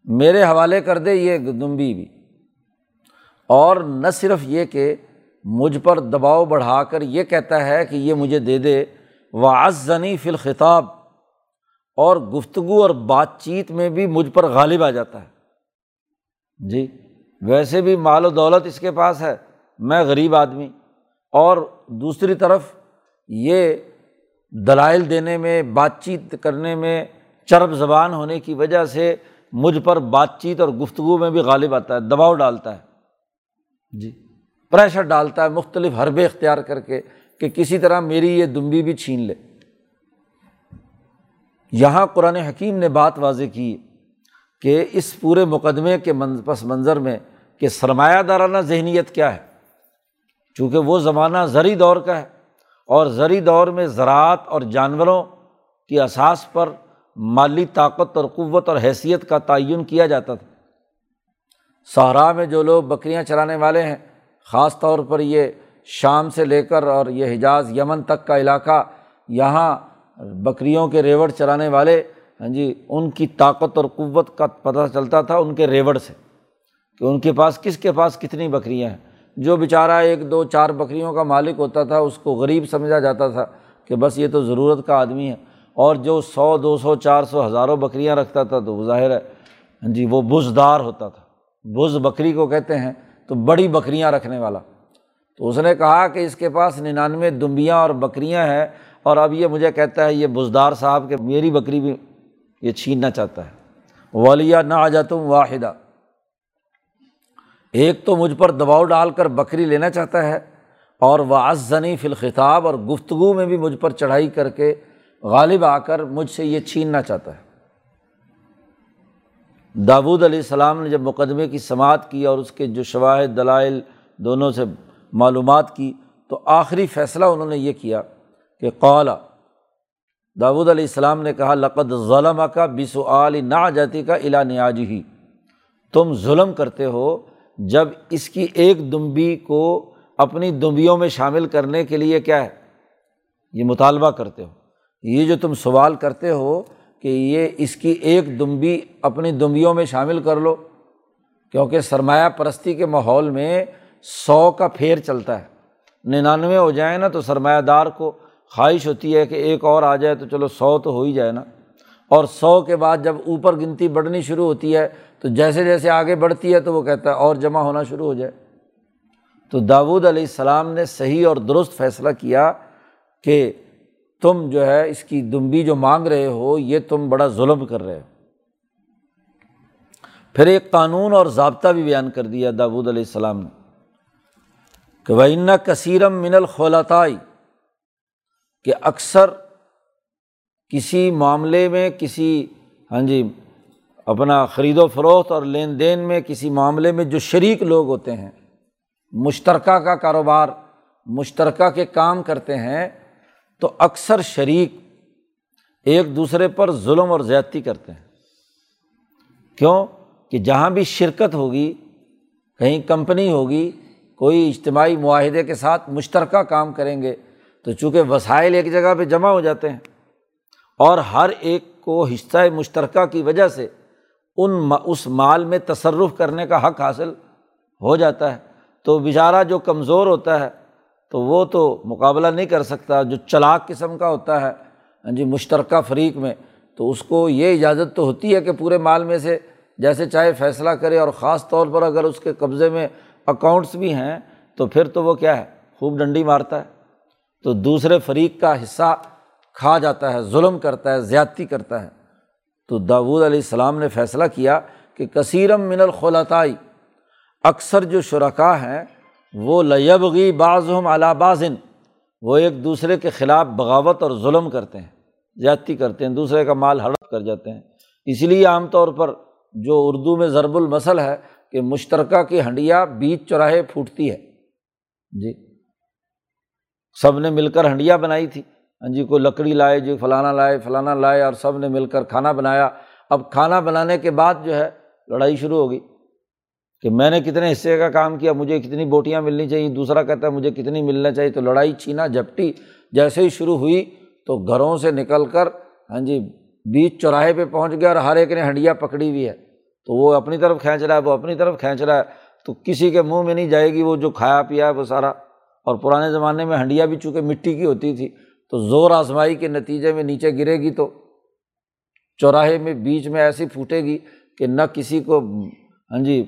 میرے حوالے کر دے یہ دمبی بھی۔ اور نہ صرف یہ کہ مجھ پر دباؤ بڑھا کر یہ کہتا ہے کہ یہ مجھے دے دے۔ وعزنی فی الخطاب۔ اور گفتگو اور بات چیت میں بھی مجھ پر غالب آ جاتا ہے۔ جی ویسے بھی مال و دولت اس کے پاس ہے۔ میں غریب آدمی۔ اور دوسری طرف یہ دلائل دینے میں، بات چیت کرنے میں چرب زبان ہونے کی وجہ سے مجھ پر بات چیت اور گفتگو میں بھی غالب آتا ہے دباؤ ڈالتا ہے۔ جی۔ پریشر ڈالتا ہے مختلف حربے اختیار کر کے کہ کسی طرح میری یہ دمبی بھی چھین لے۔ یہاں قرآن حکیم نے بات واضح کی کہ اس پورے مقدمے کے پس منظر میں کہ سرمایہ دارانہ ذہنیت کیا ہے۔ چونکہ وہ زمانہ زرعی دور کا ہے اور زرعی دور میں زراعت اور جانوروں کی اساس پر مالی طاقت اور قوت اور حیثیت کا تعین کیا جاتا تھا۔ صحرا میں جو لوگ بکریاں چرانے والے ہیں، خاص طور پر یہ شام سے لے کر اور یہ حجاز یمن تک کا علاقہ، یہاں بکریوں کے ریوڑ چرانے والے ہاں جی ان کی طاقت اور قوت کا پتہ چلتا تھا ان کے ریوڑ سے کہ ان کے پاس کس کے پاس کتنی بکریاں ہیں۔ جو بیچارہ ایک، دو، چار بکریوں کا مالک ہوتا تھا، اس کو غریب سمجھا جاتا تھا کہ بس یہ تو ضرورت کا آدمی ہے۔ اور جو سو، دو سو، چار سو ہزاروں بکریاں رکھتا تھا تو ظاہر ہے ہاں جی وہ بزدار ہوتا تھا۔ بز بکری کو کہتے ہیں تو بڑی بکریاں رکھنے والا۔ تو اس نے کہا کہ اس کے پاس ننانوے دمبیاں اور بکریاں ہیں اور اب یہ مجھے کہتا ہے، یہ بزدار صاحب کہ میری بکری بھی یہ چھیننا چاہتا ہے۔ والیا نہ آ جاتم واحدہ ایک تو مجھ پر دباؤ ڈال کر بکری لینا چاہتا ہے اور وہ ازنی فی الخطاب اور گفتگو میں بھی مجھ پر چڑھائی کر کے غالب آ کر مجھ سے یہ چھیننا چاہتا ہے۔ داود علیہ السلام نے جب مقدمے کی سماعت کی اور اس کے جو شواہد، دلائل دونوں سے معلومات کی، تو آخری فیصلہ انہوں نے یہ کیا کہ قالا داود علیہ السلام نے کہا، لقد ظلم کا بس علی نا جاتی کا الا نیاج ہی تم ظلم کرتے ہو جب اس کی ایک دمبی کو اپنی دمبیوں میں شامل کرنے کے لیے کیا ہے؟ یہ مطالبہ کرتے ہو۔ یہ جو تم سوال کرتے ہو کہ یہ اس کی ایک دمبی اپنی دمبیوں میں شامل کر لو، کیونکہ سرمایہ پرستی کے ماحول میں سو کا پھیر چلتا ہے۔ ننانوے ہو جائیں نا تو سرمایہ دار کو خواہش ہوتی ہے کہ ایک اور آ جائے تو چلو سو تو ہو ہی جائے نا۔ اور سو کے بعد جب اوپر گنتی بڑھنی شروع ہوتی ہے تو جیسے جیسے آگے بڑھتی ہے تو وہ کہتا ہے اور جمع ہونا شروع ہو جائے۔ تو داود علیہ السلام نے صحیح اور درست فیصلہ کیا کہ تم جو ہے اس کی دمبی جو مانگ رہے ہو، یہ تم بڑا ظلم کر رہے ہو۔ پھر ایک قانون اور ضابطہ بھی بیان کر دیا داود علیہ السلام نے کہ وہ کثیرم من الخولاتائی کہ اکثر کسی معاملے میں، کسی ہاں جی اپنا خرید و تو اکثر شریک ایک دوسرے پر ظلم اور زیادتی کرتے ہیں۔ کیوں؟ کہ جہاں بھی شرکت ہوگی، کہیں کمپنی ہوگی، کوئی اجتماعی معاہدے کے ساتھ مشترکہ کام کریں گے، تو چونکہ وسائل ایک جگہ پہ جمع ہو جاتے ہیں اور ہر ایک کو حصہ مشترکہ کی وجہ سے ان اس مال میں تصرف کرنے کا حق حاصل ہو جاتا ہے۔ تو بیچارہ جو کمزور ہوتا ہے تو وہ تو مقابلہ نہیں کر سکتا، جو چلاک قسم کا ہوتا ہے ہاں جی مشترکہ فریق میں، تو اس کو یہ اجازت تو ہوتی ہے کہ پورے مال میں سے جیسے چاہے فیصلہ کرے، اور خاص طور پر اگر اس کے قبضے میں اکاؤنٹس بھی ہیں، تو پھر تو وہ کیا ہے، خوب ڈنڈی مارتا ہے۔ تو دوسرے فریق کا حصہ کھا جاتا ہے، ظلم کرتا ہے، زیادتی کرتا ہے۔ تو داود علیہ السلام نے فیصلہ کیا کہ کثیرم من الخلطائی، اکثر جو شرکا ہیں وہ لیبغی بعض ہم بازن وہ ایک دوسرے کے خلاف بغاوت اور ظلم کرتے ہیں، زیادتی کرتے ہیں، دوسرے کا مال ہڑپ کر جاتے ہیں۔ اس لیے عام طور پر جو اردو میں ضرب المسل ہے کہ مشترکہ کی ہنڈیا بیچ چوراہے پھوٹتی ہے۔ جی۔ سب نے مل کر ہنڈیا بنائی تھی۔ ہاں جی کوئی لکڑی لائے جی فلانا لائے فلانا لائے اور سب نے مل کر کھانا بنایا۔ اب کھانا بنانے کے بعد جو ہے لڑائی شروع ہوگی۔ کہ میں نے کتنے حصے کا کام کیا، مجھے کتنی بوٹیاں ملنی چاہیے، دوسرا کہتا ہے مجھے کتنی ملنا چاہیے، تو لڑائی چھینا جھپٹی جیسے ہی شروع ہوئی تو گھروں سے نکل کر ہاں جی بیچ چوراہے پہ پہنچ گیا اور ہر ایک نے ہنڈیا پکڑی ہوئی ہے۔ تو وہ اپنی طرف کھینچ رہا ہے، وہ اپنی طرف کھینچ رہا ہے۔ تو کسی کے منہ میں نہیں جائے گی وہ جو کھایا پیا ہے وہ سارا۔ اور پرانے زمانے میں ہنڈیا بھی چونکہ مٹی کی ہوتی تھی، تو زور آزمائی کے نتیجے میں نیچے گرے گی تو چوراہے میں بیچ میں ایسی پھوٹے گی کہ نہ کسی کو ہاں جی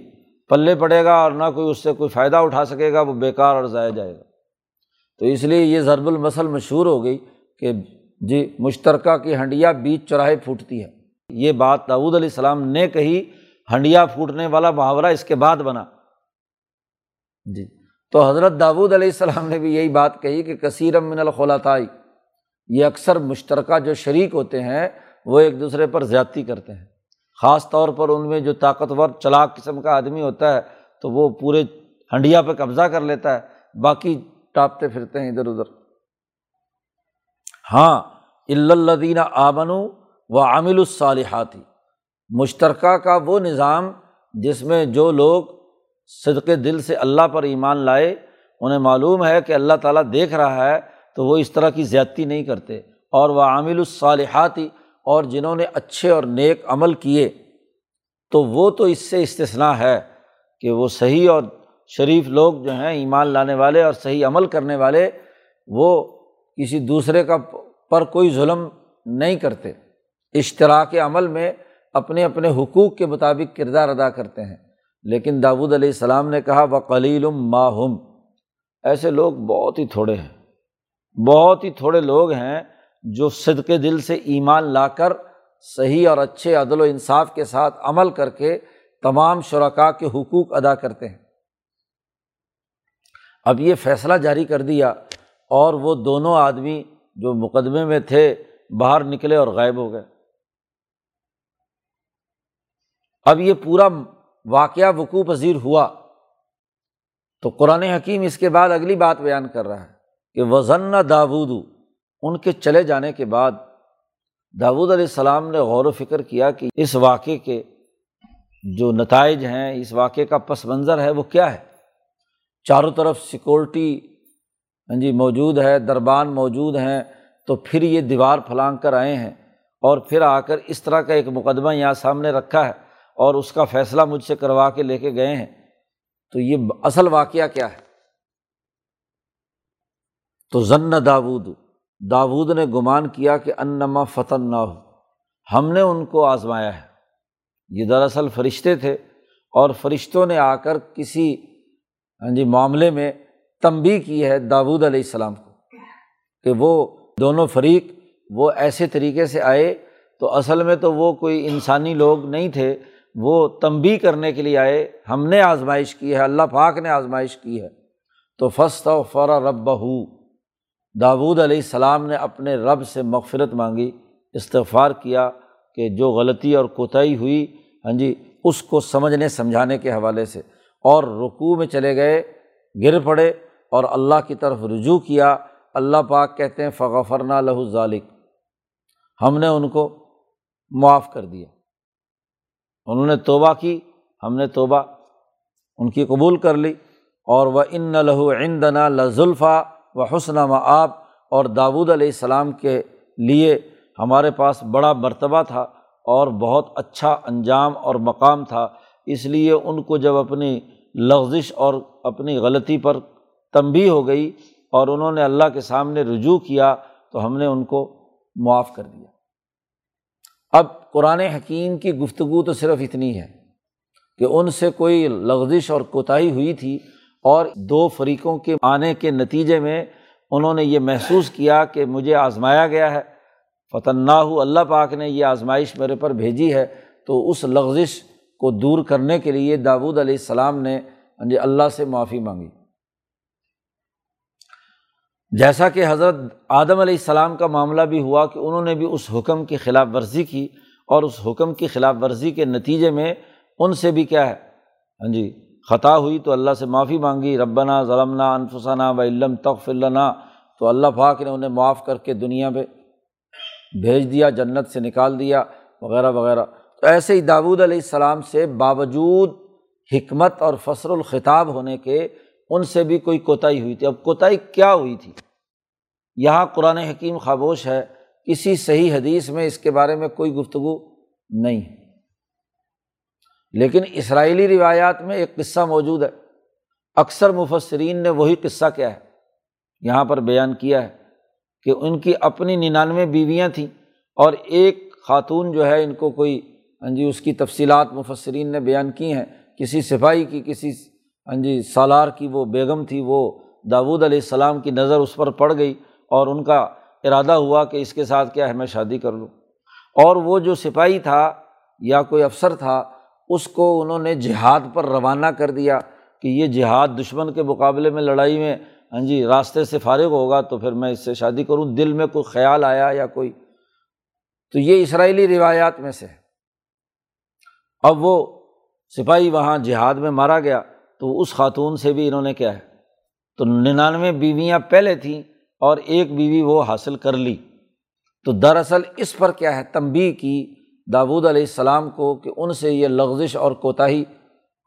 پلے پڑے گا اور نہ کوئی اس سے کوئی فائدہ اٹھا سکے گا، وہ بیکار اور ضائع جائے گا۔ تو اس لیے یہ ضرب المسل مشہور ہو گئی کہ جی مشترکہ کی ہنڈیا بیچ چوراہے پھوٹتی ہے۔ یہ بات داود علیہ السلام نے کہی، ہنڈیا پھوٹنے والا محاورہ اس کے بعد بنا۔ جی تو حضرت داود علیہ السلام نے بھی یہی بات کہی کہ کثیرم من الخلاطائی یہ اکثر مشترکہ جو شریک ہوتے ہیں، وہ ایک دوسرے پر زیادتی کرتے ہیں۔ خاص طور پر ان میں جو طاقتور، چلاک قسم کا آدمی ہوتا ہے، تو وہ پورے ہنڈیا پہ قبضہ کر لیتا ہے، باقی ٹاپتے پھرتے ہیں ادھر ادھر۔ ہاں الدینہ آمن و عامل الصالحاتی مشترکہ کا وہ نظام جس میں جو لوگ صدقے دل سے اللہ پر ایمان لائے، انہیں معلوم ہے کہ اللہ تعالیٰ دیکھ رہا ہے، تو وہ اس طرح کی زیادتی نہیں کرتے۔ اور وہ عامل الصالحاتی اور جنہوں نے اچھے اور نیک عمل کیے، تو وہ تو اس سے استثنا ہے کہ وہ صحیح اور شریف لوگ جو ہیں، ایمان لانے والے اور صحیح عمل کرنے والے، وہ کسی دوسرے کا پر کوئی ظلم نہیں کرتے۔ اشتراک عمل میں اپنے اپنے حقوق کے مطابق کردار ادا کرتے ہیں۔ لیکن داود علیہ السلام نے کہا وہ کلیل ماہم ایسے لوگ بہت ہی تھوڑے ہیں۔ بہت ہی تھوڑے لوگ ہیں جو صدق دل سے ایمان لا کر صحیح اور اچھے عدل و انصاف کے ساتھ عمل کر کے تمام شرکاء کے حقوق ادا کرتے ہیں۔ اب یہ فیصلہ جاری کر دیا اور وہ دونوں آدمی جو مقدمے میں تھے باہر نکلے اور غائب ہو گئے۔ اب یہ پورا واقعہ وقوع پذیر ہوا۔ تو قرآن حکیم اس کے بعد اگلی بات بیان کر رہا ہے کہ وزن داود ان کے چلے جانے کے بعد داود علیہ السلام نے غور و فکر کیا کہ اس واقعے کے جو نتائج ہیں، اس واقعے کا پس منظر ہے، وہ کیا ہے؟ چاروں طرف سیکورٹی ہاں جی موجود ہے، دربان موجود ہیں، تو پھر یہ دیوار پھلانگ کر آئے ہیں اور پھر آ کر اس طرح کا ایک مقدمہ یہاں سامنے رکھا ہے اور اس کا فیصلہ مجھ سے کروا کے لے کے گئے ہیں۔ تو یہ اصل واقعہ کیا ہے؟ تو ضن داود داود نے گمان کیا کہ انما فتن نہ ہو ہم نے ان کو آزمایا ہے۔ یہ دراصل فرشتے تھے اور فرشتوں نے آ کر کسی ہاں جی معاملے میں تنبی کی ہے داود علیہ السلام کو کہ وہ دونوں فریق وہ ایسے طریقے سے آئے۔ تو اصل میں تو وہ کوئی انسانی لوگ نہیں تھے، وہ تنبی کرنے کے لیے آئے۔ ہم نے آزمائش کی ہے، اللہ پاک نے آزمائش کی ہے۔ تو فسط و فرا رب بہو داود علیہ السلام نے اپنے رب سے مغفرت مانگی، استغفار کیا کہ جو غلطی اور کوتاہی ہوئی ہاں جی اس کو سمجھنے، سمجھانے کے حوالے سے۔ اور رقوع میں چلے گئے، گر پڑے اور اللہ کی طرف رجوع کیا۔ اللہ پاک کہتے ہیں، فغفرنا لہ ذالک ہم نے ان کو معاف کر دیا۔ انہوں نے توبہ کی، ہم نے توبہ ان کی قبول کر لی۔ اور وہ ان لہو عندنا لزلفا و حسن و اور داود علیہ السلام کے لیے ہمارے پاس بڑا مرتبہ تھا اور بہت اچھا انجام اور مقام تھا۔ اس لیے ان کو جب اپنی لغزش اور اپنی غلطی پر تنبی ہو گئی اور انہوں نے اللہ کے سامنے رجوع کیا تو ہم نے ان کو معاف کر دیا۔ اب قرآن حکیم کی گفتگو تو صرف اتنی ہے کہ ان سے کوئی لغزش اور کوتاہی ہوئی تھی اور دو فریقوں کے آنے کے نتیجے میں انہوں نے یہ محسوس کیا کہ مجھے آزمایا گیا ہے۔ فتح اللہ پاک نے یہ آزمائش میرے پر بھیجی ہے۔ تو اس لغزش کو دور کرنے کے لیے داود علیہ السلام نے ہاں جی اللہ سے معافی مانگی۔ جیسا کہ حضرت آدم علیہ السلام کا معاملہ بھی ہوا کہ انہوں نے بھی اس حکم کی خلاف ورزی کی اور اس حکم کی خلاف ورزی کے نتیجے میں ان سے بھی کیا ہے۔ ہاں جی خطا ہوئی تو اللہ سے معافی مانگی، ربنا ظلمنا انفسانہ و علم تخف اللہ تو اللہ پاک نے انہیں معاف کر کے دنیا پہ بھیج دیا، جنت سے نکال دیا، وغیرہ وغیرہ۔ تو ایسے ہی داود علیہ السلام سے باوجود حکمت اور فصر الخطاب ہونے کے ان سے بھی کوئی کوتاہی ہوئی تھی۔ اب کوتاہی کیا ہوئی تھی؟ یہاں قرآن حکیم خاموش ہے، کسی صحیح حدیث میں اس کے بارے میں کوئی گفتگو نہیں۔ ہے لیکن اسرائیلی روایات میں ایک قصہ موجود ہے۔ اکثر مفسرین نے وہی قصہ کیا ہے، یہاں پر بیان کیا ہے کہ ان کی اپنی ننانوے بیویاں تھیں اور ایک خاتون جو ہے، ان کو کوئی ہاں جی اس کی تفصیلات مفسرین نے بیان کی ہیں۔ کسی سپاہی کی، کسی ہاں جی سالار کی وہ بیگم تھی، وہ داود علیہ السلام کی نظر اس پر پڑ گئی اور ان کا ارادہ ہوا کہ اس کے ساتھ کیا ہے، میں شادی کر لوں۔ اور وہ جو سپاہی تھا یا کوئی افسر تھا اس کو انہوں نے جہاد پر روانہ کر دیا کہ یہ جہاد دشمن کے مقابلے میں لڑائی میں ہاں جی راستے سے فارغ ہوگا تو پھر میں اس سے شادی کروں، دل میں کوئی خیال آیا یا کوئی؟ تو یہ اسرائیلی روایات میں سے ہے۔ اب وہ سپاہی وہاں جہاد میں مارا گیا تو اس خاتون سے بھی انہوں نے کیا ہے؟ تو ننانوے بیویاں پہلے تھیں اور ایک بیوی وہ حاصل کر لی۔ تو دراصل اس پر کیا ہے؟ تمبی کی داود علیہ السلام کو کہ ان سے یہ لغزش اور کوتاہی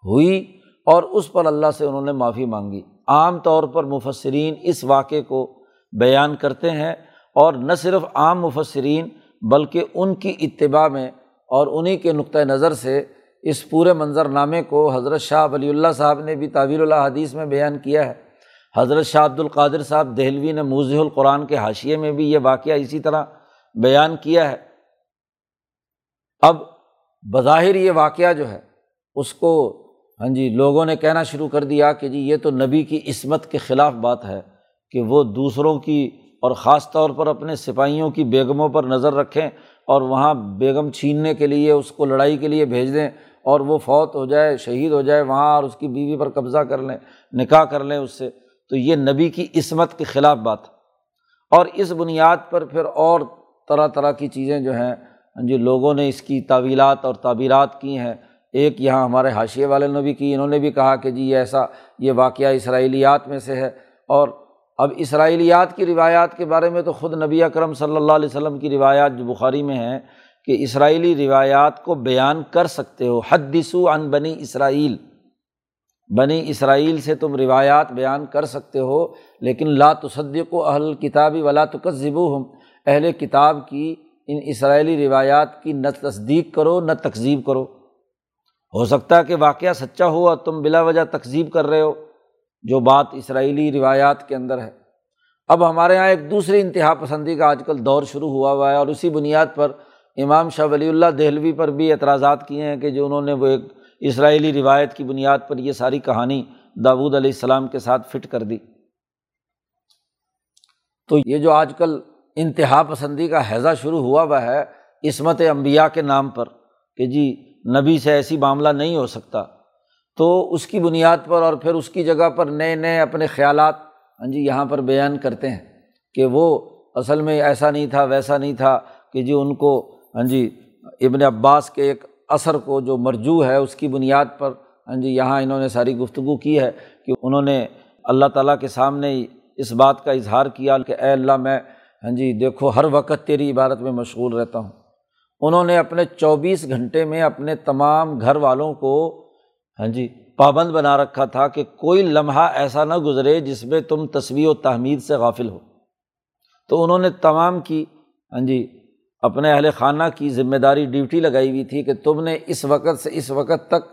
ہوئی اور اس پر اللہ سے انہوں نے معافی مانگی۔ عام طور پر مفسرین اس واقعے کو بیان کرتے ہیں اور نہ صرف عام مفسرین بلکہ ان کی اتباع میں اور انہیں کے نقطۂ نظر سے اس پورے منظرنامے کو حضرت شاہ ولی اللہ صاحب نے بھی تعویل اللہ حدیث میں بیان کیا ہے۔ حضرت شاہ عبد القادر صاحب دہلوی نے موضح القرآن کے حاشیے میں بھی یہ واقعہ اسی طرح بیان کیا ہے۔ اب بظاہر یہ واقعہ جو ہے، اس کو ہاں جی لوگوں نے کہنا شروع کر دیا کہ جی یہ تو نبی کی عصمت کے خلاف بات ہے کہ وہ دوسروں کی اور خاص طور پر اپنے سپاہیوں کی بیگموں پر نظر رکھیں اور وہاں بیگم چھیننے کے لیے، اس کو لڑائی کے لیے بھیج دیں اور وہ فوت ہو جائے، شہید ہو جائے، وہاں اور اس کی بیوی پر قبضہ کر لیں، نکاح کر لیں اس سے، تو یہ نبی کی عصمت کے خلاف بات اور اس بنیاد پر پھر اور طرح طرح کی چیزیں جو ہیں جو لوگوں نے اس کی تعویلات اور تعبیرات کی ہیں۔ ایک یہاں ہمارے حاشیے والے نے بھی کی، انہوں نے بھی کہا کہ جی یہ ایسا، یہ واقعہ اسرائیلیات میں سے ہے۔ اور اب اسرائیلیات کی روایات کے بارے میں تو خود نبی اکرم صلی اللہ علیہ وسلم کی روایات جو بخاری میں ہیں کہ اسرائیلی روایات کو بیان کر سکتے ہو۔ حدثو عن بنی اسرائیل۔ بنی اسرائیل سے تم روایات بیان کر سکتے ہو، لیکن لا تصدق و اہل کتابی ولا تکذبو ہم اہل کتاب کی ان اسرائیلی روایات کی نہ تصدیق کرو، نہ تقزیب کرو۔ ہو سکتا ہے کہ واقعہ سچا ہو اور تم بلا وجہ تقزیب کر رہے ہو، جو بات اسرائیلی روایات کے اندر ہے۔ اب ہمارے یہاں ایک دوسری انتہا پسندی کا آج کل دور شروع ہوا ہوا ہے اور اسی بنیاد پر امام شاہ ولی اللہ دہلوی پر بھی اعتراضات کیے ہیں کہ جو انہوں نے وہ ایک اسرائیلی روایت کی بنیاد پر یہ ساری کہانی داود علیہ السلام کے ساتھ فٹ کر دی۔ تو یہ جو آج کل انتہا پسندی کا حیضہ شروع ہوا ہوا ہے عصمت امبیا کے نام پر کہ جی نبی سے ایسی معاملہ نہیں ہو سکتا۔ تو اس کی بنیاد پر اور پھر اس کی جگہ پر نئے نئے اپنے خیالات ہاں جی یہاں پر بیان کرتے ہیں کہ وہ اصل میں ایسا نہیں تھا، ویسا نہیں تھا کہ جی ان کو ہاں جی ابن عباس کے ایک اثر کو جو مرجو ہے اس کی بنیاد پر ہاں جی یہاں انہوں نے ساری گفتگو کی ہے کہ انہوں نے اللہ تعالیٰ کے سامنے اس بات کا اظہار کیا کہ اے اللہ میں ہاں جی دیکھو، ہر وقت تیری عبادت میں مشغول رہتا ہوں۔ انہوں نے اپنے چوبیس گھنٹے میں اپنے تمام گھر والوں کو ہاں جی پابند بنا رکھا تھا کہ کوئی لمحہ ایسا نہ گزرے جس میں تم تصویر و تحمید سے غافل ہو۔ تو انہوں نے تمام کی ہاں جی اپنے اہل خانہ کی ذمہ داری، ڈیوٹی لگائی ہوئی تھی کہ تم نے اس وقت سے اس وقت تک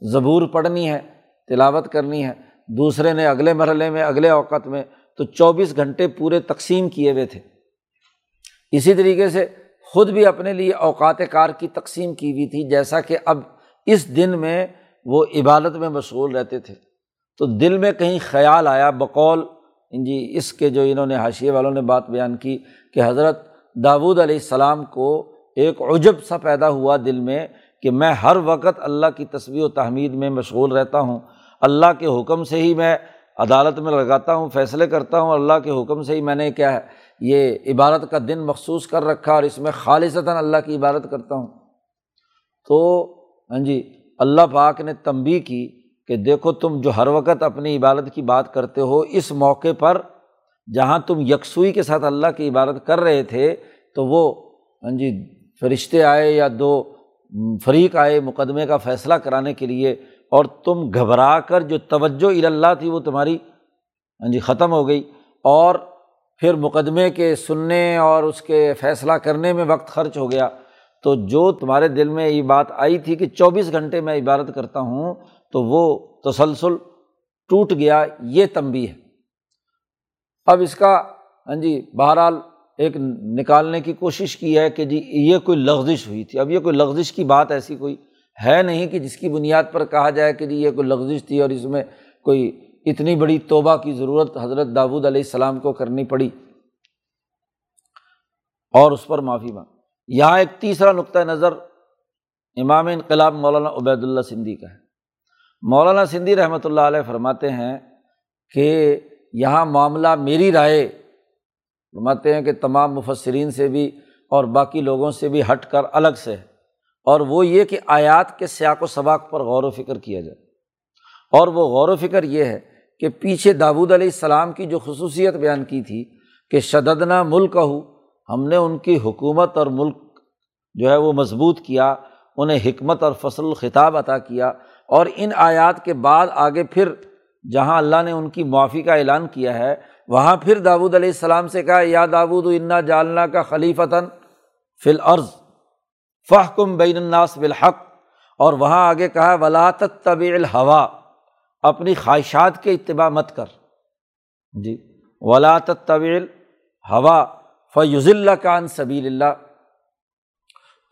زبور پڑھنی ہے، تلاوت کرنی ہے۔ دوسرے نے اگلے مرحلے میں، اگلے اوقات میں تو چوبیس گھنٹے پورے تقسیم کیے ہوئے تھے۔ اسی طریقے سے خود بھی اپنے لیے اوقات کار کی تقسیم کی ہوئی تھی، جیسا کہ اب اس دن میں وہ عبادت میں مشغول رہتے تھے۔ تو دل میں کہیں خیال آیا، بقول جی اس کے جو انہوں نے حاشیے والوں نے بات بیان کی کہ حضرت داود علیہ السلام کو ایک عجب سا پیدا ہوا دل میں کہ میں ہر وقت اللہ کی تصویر و تحمید میں مشغول رہتا ہوں۔ اللہ کے حکم سے ہی میں عدالت میں لگاتا ہوں، فیصلے کرتا ہوں، اللہ کے حکم سے ہی میں نے کیا ہے، یہ عبادت کا دن مخصوص کر رکھا اور اس میں خالصتاً اللہ کی عبادت کرتا ہوں۔ تو ہاں جی اللہ پاک نے تنبی کی کہ دیکھو تم جو ہر وقت اپنی عبادت کی بات کرتے ہو، اس موقع پر جہاں تم یکسوئی کے ساتھ اللہ کی عبادت کر رہے تھے، تو وہ ہاں جی فرشتے آئے یا دو فریق آئے مقدمے کا فیصلہ کرانے کے لیے اور تم گھبرا کر جو توجہ اللہ تھی وہ تمہاری ہاں جی ختم ہو گئی۔ اور پھر مقدمے کے سننے اور اس کے فیصلہ کرنے میں وقت خرچ ہو گیا۔ تو جو تمہارے دل میں یہ بات آئی تھی کہ چوبیس گھنٹے میں عبادت کرتا ہوں، تو وہ تسلسل ٹوٹ گیا، یہ تنبی ہے۔ اب اس کا ہاں جی بہرحال ایک نکالنے کی کوشش کی ہے کہ جی یہ کوئی لغزش ہوئی تھی۔ اب یہ کوئی لغزش کی بات ایسی کوئی ہے نہیں کہ جس کی بنیاد پر کہا جائے کہ جی یہ کوئی لغزش تھی اور اس میں کوئی اتنی بڑی توبہ کی ضرورت حضرت داود علیہ السلام کو کرنی پڑی اور اس پر معافی مانگ۔ یہاں ایک تیسرا نقطۂ نظر امام انقلاب مولانا عبید اللہ سندھی کا ہے۔ مولانا سندھی رحمۃ اللہ علیہ فرماتے ہیں کہ یہاں معاملہ میری رائے، فرماتے ہیں کہ تمام مفسرین سے بھی اور باقی لوگوں سے بھی ہٹ کر الگ سے ہے۔ اور وہ یہ کہ آیات کے سیاق و سباق پر غور و فکر کیا جائے۔ اور وہ غور و فکر یہ ہے کہ پیچھے داود علیہ السلام کی جو خصوصیت بیان کی تھی کہ شددنا ملک ہو ہم نے ان کی حکومت اور ملک جو ہے وہ مضبوط کیا، انہیں حکمت اور فصل الخطاب عطا کیا اور ان آیات کے بعد آگے پھر جہاں اللہ نے ان کی معافی کا اعلان کیا ہے، وہاں پھر داود علیہ السلام سے کہا، یا داود انا جالنا کا خلیفتاً فی العرض فہ کم بین الناس بالحق، اور وہاں آگے کہا ولاۃ طب الحوا اپنی خواہشات کے اتباع مت کر۔ جی ولاۃ طویل ہوا فیوز اللہ کان سبیل اللہ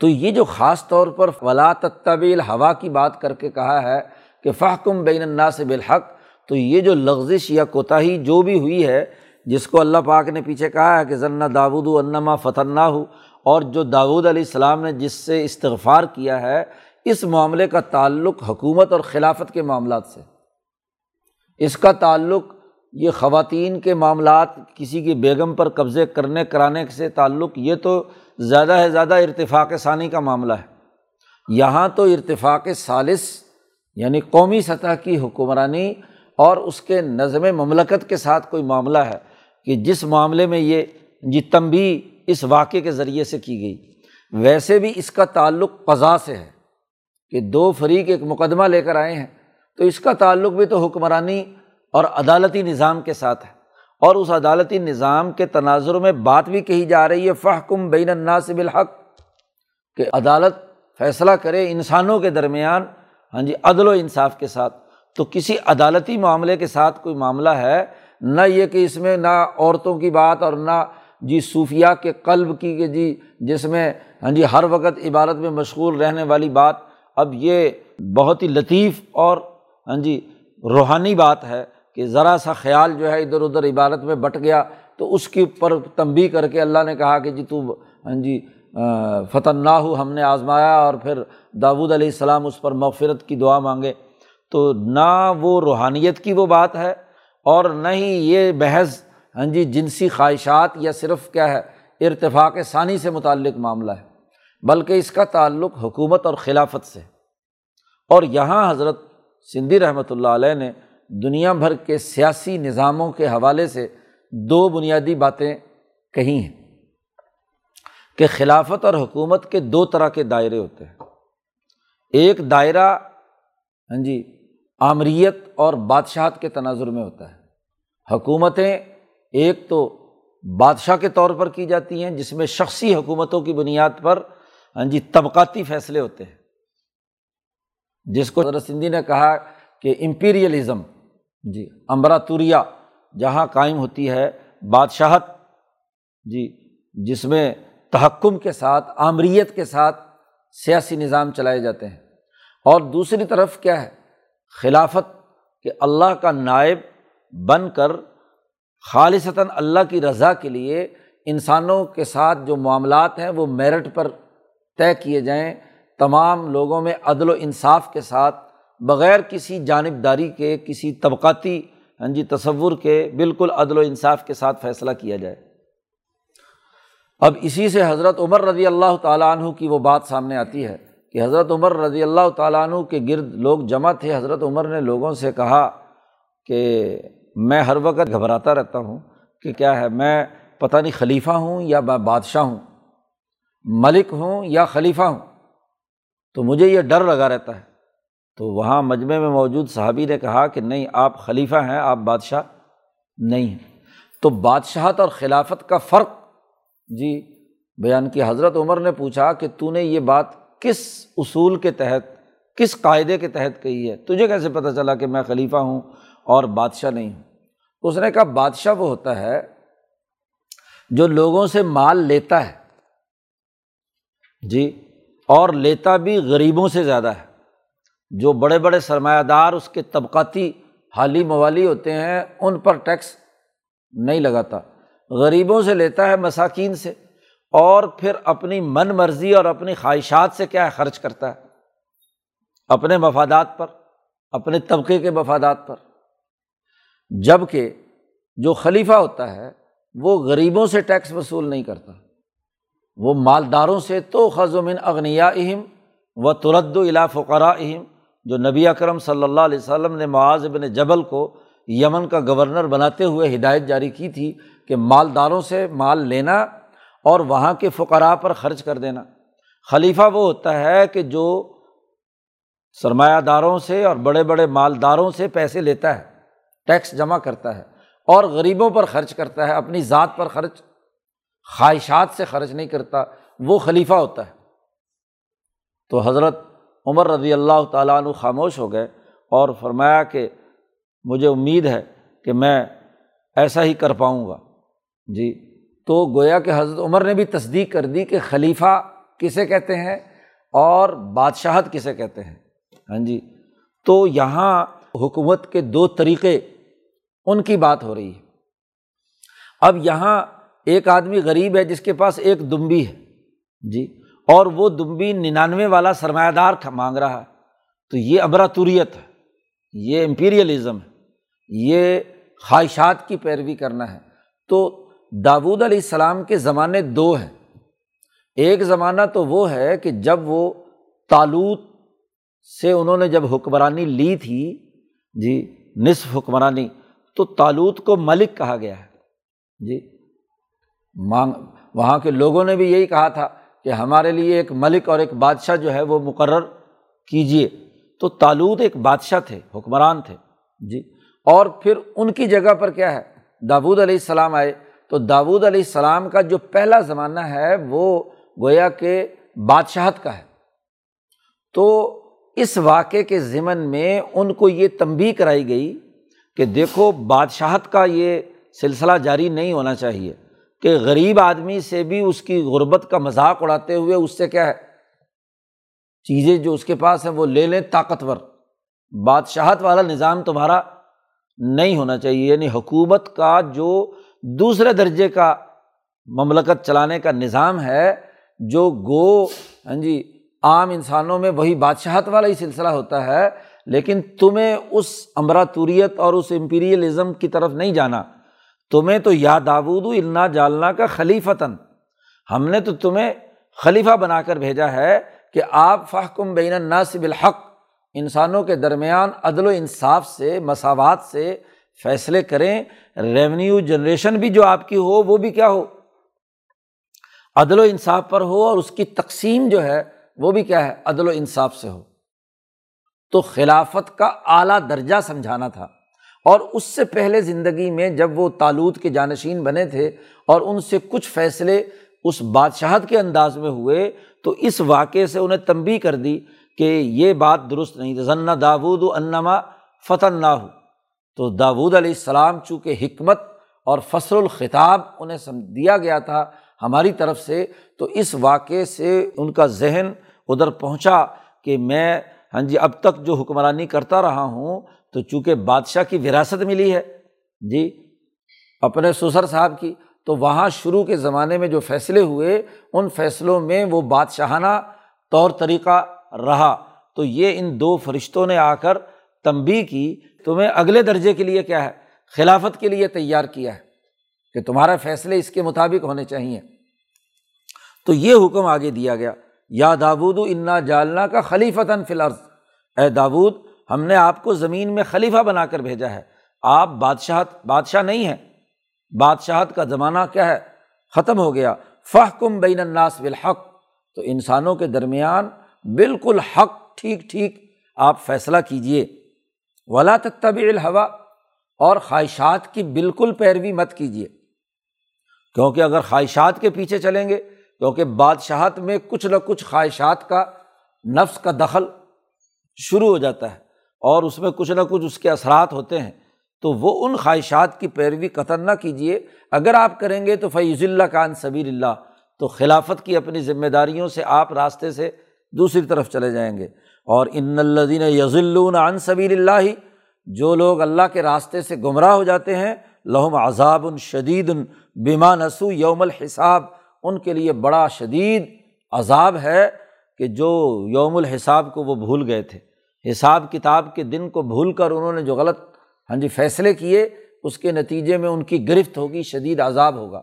تو یہ جو خاص طور پر ولاۃ طویل ہوا کی بات کر کے کہا ہے کہ فہ بین الناس بالحق، تو یہ جو لغزش یا کوتاہی جو بھی ہوئی ہے، جس کو اللہ پاک نے پیچھے کہا ہے کہ ذنا داود و انما فتح ہو اور جو داود علیہ السلام نے جس سے استغفار کیا ہے، اس معاملے کا تعلق حکومت اور خلافت کے معاملات سے۔ اس کا تعلق یہ خواتین کے معاملات، کسی کی بیگم پر قبضے کرنے، کرانے سے تعلق، یہ تو زیادہ ہے زیادہ ارتفاق ثانی کا معاملہ ہے۔ یہاں تو ارتفاق ثالث یعنی قومی سطح کی حکمرانی اور اس کے نظم مملکت کے ساتھ کوئی معاملہ ہے کہ جس معاملے میں یہ جی تنبی اس واقعے کے ذریعے سے کی گئی۔ ویسے بھی اس کا تعلق قضا سے ہے کہ دو فریق ایک مقدمہ لے کر آئے ہیں، تو اس کا تعلق بھی تو حکمرانی اور عدالتی نظام کے ساتھ ہے۔ اور اس عدالتی نظام کے تناظر میں بات بھی کہی جا رہی ہے فہ کم بین الناس بالحق، کہ عدالت فیصلہ کرے انسانوں کے درمیان۔ ہاں جی عدل و انصاف کے ساتھ۔ تو کسی عدالتی معاملے کے ساتھ کوئی معاملہ ہے؟ نہ یہ کہ اس میں نہ عورتوں کی بات اور نہ جی صوفیہ کے قلب کی کہ جی جس میں ہاں جی ہر وقت عبادت میں مشغول رہنے والی بات، اب یہ بہت ہی لطیف اور ہاں جی روحانی بات ہے کہ ذرا سا خیال جو ہے ادھر ادھر عبادت میں بٹ گیا تو اس کے اوپر تنبی کر کے اللہ نے کہا کہ جی تو ہاں جی فتح نہ ہو ہم نے آزمایا اور پھر داود علیہ السلام اس پر مغفرت کی دعا مانگے۔ تو نہ وہ روحانیت کی وہ بات ہے اور نہ ہی یہ بحث ہاں جی جنسی خواہشات یا صرف کیا ہے، ارتفاق ثانی سے متعلق معاملہ ہے، بلکہ اس کا تعلق حکومت اور خلافت سے۔ اور یہاں حضرت سندھی رحمۃ اللہ علیہ نے دنیا بھر کے سیاسی نظاموں کے حوالے سے دو بنیادی باتیں کہی ہیں کہ خلافت اور حکومت کے دو طرح کے دائرے ہوتے ہیں۔ ایک دائرہ ہاں جی آمریت اور بادشاہت کے تناظر میں ہوتا ہے۔ حکومتیں ایک تو بادشاہ کے طور پر کی جاتی ہیں، جس میں شخصی حکومتوں کی بنیاد پر ہاں جی طبقاتی فیصلے ہوتے ہیں۔ جس کو حضرت سندھی نے کہا کہ امپیریلزم جی امبراتوریا جہاں قائم ہوتی ہے، بادشاہت جی جس میں تحکم کے ساتھ، آمریت کے ساتھ سیاسی نظام چلائے جاتے ہیں۔ اور دوسری طرف کیا ہے؟ خلافت کہ اللہ کا نائب بن کر خالصتاً اللہ کی رضا کے لیے انسانوں کے ساتھ جو معاملات ہیں وہ میرٹ پر طے کیے جائیں، تمام لوگوں میں عدل و انصاف کے ساتھ، بغیر کسی جانبداری کے، کسی طبقاتی ہاں جی تصور کے بالکل عدل و انصاف کے ساتھ فیصلہ کیا جائے۔ اب اسی سے حضرت عمر رضی اللہ تعالیٰ عنہ کی وہ بات سامنے آتی ہے کہ حضرت عمر رضی اللہ تعالیٰ عنہ کے گرد لوگ جمع تھے۔ حضرت عمر نے لوگوں سے کہا کہ میں ہر وقت گھبراتا رہتا ہوں کہ کیا ہے، میں پتہ نہیں خلیفہ ہوں یا بادشاہ ہوں، ملک ہوں یا خلیفہ ہوں، تو مجھے یہ ڈر لگا رہتا ہے۔ تو وہاں مجمع میں موجود صحابی نے کہا کہ نہیں، آپ خلیفہ ہیں، آپ بادشاہ نہیں ہیں۔ تو بادشاہت اور خلافت کا فرق۔ جی بیان کی حضرت عمر نے پوچھا کہ تو نے یہ بات کس اصول کے تحت، کس قاعدے کے تحت کہی ہے؟ تجھے کیسے پتہ چلا کہ میں خلیفہ ہوں اور بادشاہ نہیں ہوں؟ اس نے کہا، بادشاہ وہ ہوتا ہے جو لوگوں سے مال لیتا ہے۔ جی اور لیتا بھی غریبوں سے زیادہ ہے۔ جو بڑے بڑے سرمایہ دار اس کے طبقاتی حالی موالی ہوتے ہیں، ان پر ٹیکس نہیں لگاتا۔ غریبوں سے لیتا ہے مساکین سے۔ اور پھر اپنی من مرضی اور اپنی خواہشات سے کیا ہے؟ خرچ کرتا ہے۔ اپنے مفادات پر، اپنے طبقے کے مفادات پر۔ جبکہ جو خلیفہ ہوتا ہے، وہ غریبوں سے ٹیکس وصول نہیں کرتا۔ وہ مالداروں سے تو خزمن اغنیا اہم و ترد الا فقرا اہم جو نبی اکرم صلی اللہ علیہ وسلم نے معاذ بن جبل کو یمن کا گورنر بناتے ہوئے ہدایت جاری کی تھی کہ مالداروں سے مال لینا اور وہاں کے فقراء پر خرچ کر دینا۔ خلیفہ وہ ہوتا ہے کہ جو سرمایہ داروں سے اور بڑے بڑے مالداروں سے پیسے لیتا ہے۔ ٹیکس جمع کرتا ہے اور غریبوں پر خرچ کرتا ہے، اپنی ذات پر خرچ، خواہشات سے خرچ نہیں کرتا، وہ خلیفہ ہوتا ہے۔ تو حضرت عمر رضی اللہ تعالیٰ عنہ خاموش ہو گئے اور فرمایا کہ مجھے امید ہے کہ میں ایسا ہی کر پاؤں گا۔ جی تو گویا کہ حضرت عمر نے بھی تصدیق کر دی کہ خلیفہ کسے کہتے ہیں اور بادشاہت کسے کہتے ہیں۔ ہاں جی تو یہاں حکومت کے دو طریقے ان کی بات ہو رہی ہے۔ اب یہاں ایک آدمی غریب ہے جس کے پاس ایک دمبی ہے جی اور وہ دمبی ننانوے والا سرمایہ دار مانگ رہا۔ ہے تو یہ ابراتوریت ہے، یہ امپیریلزم ہے، یہ خواہشات کی پیروی کرنا ہے۔ تو داود علیہ السلام کے زمانے دو ہیں۔ ایک زمانہ تو وہ ہے کہ جب وہ تالوت سے انہوں نے جب حکمرانی لی تھی جی نصف حکمرانی تو تالوت کو ملک کہا گیا ہے۔ جی۔ مانگ، وہاں کے لوگوں نے بھی یہی کہا تھا کہ ہمارے لیے ایک ملک اور ایک بادشاہ جو ہے وہ مقرر کیجیے تو تالود ایک بادشاہ تھے، حکمران تھے۔ جی۔ اور پھر ان کی جگہ پر کیا ہے؟ داود علیہ السلام آئے۔ تو داود علیہ السلام کا جو پہلا زمانہ ہے وہ گویا کہ بادشاہت کا ہے۔ تو اس واقعے کے ضمن میں ان کو یہ تنبی کرائی گئی کہ دیکھو بادشاہت کا یہ سلسلہ جاری نہیں ہونا چاہیے کہ غریب آدمی سے بھی اس کی غربت کا مذاق اڑاتے ہوئے اس سے کیا ہے؟ چیزیں جو اس کے پاس ہیں وہ لے لیں طاقتور۔ بادشاہت والا نظام تمہارا نہیں ہونا چاہیے یعنی حکومت کا جو دوسرے درجے کا مملکت چلانے کا نظام ہے، جو گو ہاں جی عام انسانوں میں وہی بادشاہت والا ہی سلسلہ ہوتا ہے لیکن تمہیں اس امراتوریت اور اس امپیریلزم کی طرف نہیں جانا۔ تمہیں تو یا داود النا جالنا کا خلیفتاً۔ ہم نے تو تمہیں خلیفہ بنا کر بھیجا ہے کہ آپ فحکم بین الناصب الحق انسانوں کے درمیان عدل و انصاف سے، مساوات سے فیصلے کریں۔ ریونیو جنریشن بھی جو آپ کی ہو، وہ بھی کیا ہو؟ عدل و انصاف پر ہو اور اس کی تقسیم جو ہے، وہ بھی کیا ہے؟ عدل و انصاف سے ہو۔ تو خلافت کا اعلیٰ درجہ سمجھانا تھا۔ اور اس سے پہلے زندگی میں جب وہ تالود کے جانشین بنے تھے اور ان سے کچھ فیصلے اس بادشاہت کے انداز میں ہوئے، تو اس واقعے سے انہیں تنبی کر دی کہ یہ بات درست نہیں۔ تھی ذنا داود و انما فتح نہ ہو تو داود علیہ السلام چونکہ حکمت اور فصل الخطاب انہیں دیا گیا تھا ہماری طرف سے، تو اس واقعے سے ان کا ذہن ادھر پہنچا کہ میں ہاں جی اب تک جو حکمرانی کرتا رہا ہوں تو چونکہ بادشاہ کی وراثت ملی ہے جی اپنے سسر صاحب کی، تو وہاں شروع کے زمانے میں جو فیصلے ہوئے، ان فیصلوں میں وہ بادشاہانہ طور طریقہ رہا۔ تو یہ ان دو فرشتوں نے آ کر تنبی کی، تمہیں اگلے درجے کے لیے کیا ہے؟ خلافت کے لیے تیار کیا ہے کہ تمہارا فیصلے اس کے مطابق ہونے چاہیے تو یہ حکم آگے دیا گیا۔ یا دابود انا جالنا کا خلیفتاً فلرز اے داود، ہم نے آپ کو زمین میں خلیفہ بنا کر بھیجا ہے۔ آپ بادشاہت، بادشاہ نہیں ہیں۔ بادشاہت کا زمانہ کیا ہے؟ ختم ہو گیا۔ فہ کم بین الناس بالحق۔ تو انسانوں کے درمیان بالکل حق، ٹھیک ٹھیک، آپ فیصلہ کیجیے ولا تب الحوا اور خواہشات کی بالکل پیروی مت کیجیے کیونکہ اگر خواہشات کے پیچھے چلیں گے کیونکہ بادشاہت میں کچھ نہ کچھ خواہشات کا نفس کا دخل شروع ہو جاتا ہے اور اس میں کچھ نہ کچھ اس کے اثرات ہوتے ہیں، تو وہ ان خواہشات کی پیروی قطر نہ کیجیے اگر آپ کریں گے تو فیض اللہ کان سبیر اللہ تو خلافت کی اپنی ذمہ داریوں سے آپ راستے سے دوسری طرف چلے جائیں گے۔ اور ان الدین یضلون عن سبیر اللہ جو لوگ اللہ کے راستے سے گمراہ ہو جاتے ہیں لہم عذاب الشدید بیما نسو یوم الحساب۔ ان کے لیے بڑا شدید عذاب ہے کہ جو یوم الحساب کو وہ بھول گئے تھے۔ حساب کتاب کے دن کو بھول کر انہوں نے جو غلط ہاں جی فیصلے کیے، اس کے نتیجے میں ان کی گرفت ہوگی، شدید عذاب ہوگا۔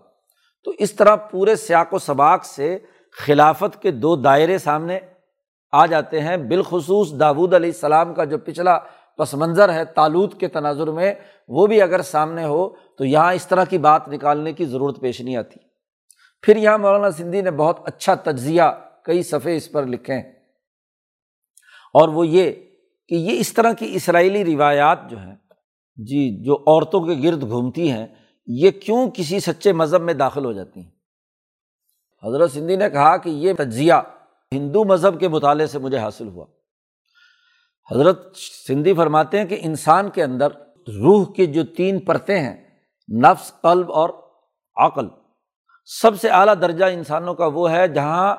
تو اس طرح پورے سیاق و سباق سے خلافت کے دو دائرے سامنے آ جاتے ہیں۔ بالخصوص داود علیہ السلام کا جو پچھلا پس منظر ہے تالود کے تناظر میں، وہ بھی اگر سامنے ہو تو یہاں اس طرح کی بات نکالنے کی ضرورت پیش نہیں آتی۔ پھر یہاں مولانا سندھی نے بہت اچھا تجزیہ کئی صفحے اس پر لکھے ہیں۔ اور وہ یہ کہ یہ اس طرح کی اسرائیلی روایات جو ہیں جی جو عورتوں کے گرد گھومتی ہیں، یہ کیوں کسی سچے مذہب میں داخل ہو جاتی ہیں؟ حضرت سندھی نے کہا کہ یہ تجزیہ ہندو مذہب کے مطالعے سے مجھے حاصل ہوا۔ حضرت سندھی فرماتے ہیں کہ انسان کے اندر روح کی جو تین پرتیں ہیں، نفس، قلب اور عقل سب سے اعلیٰ درجہ انسانوں کا وہ ہے جہاں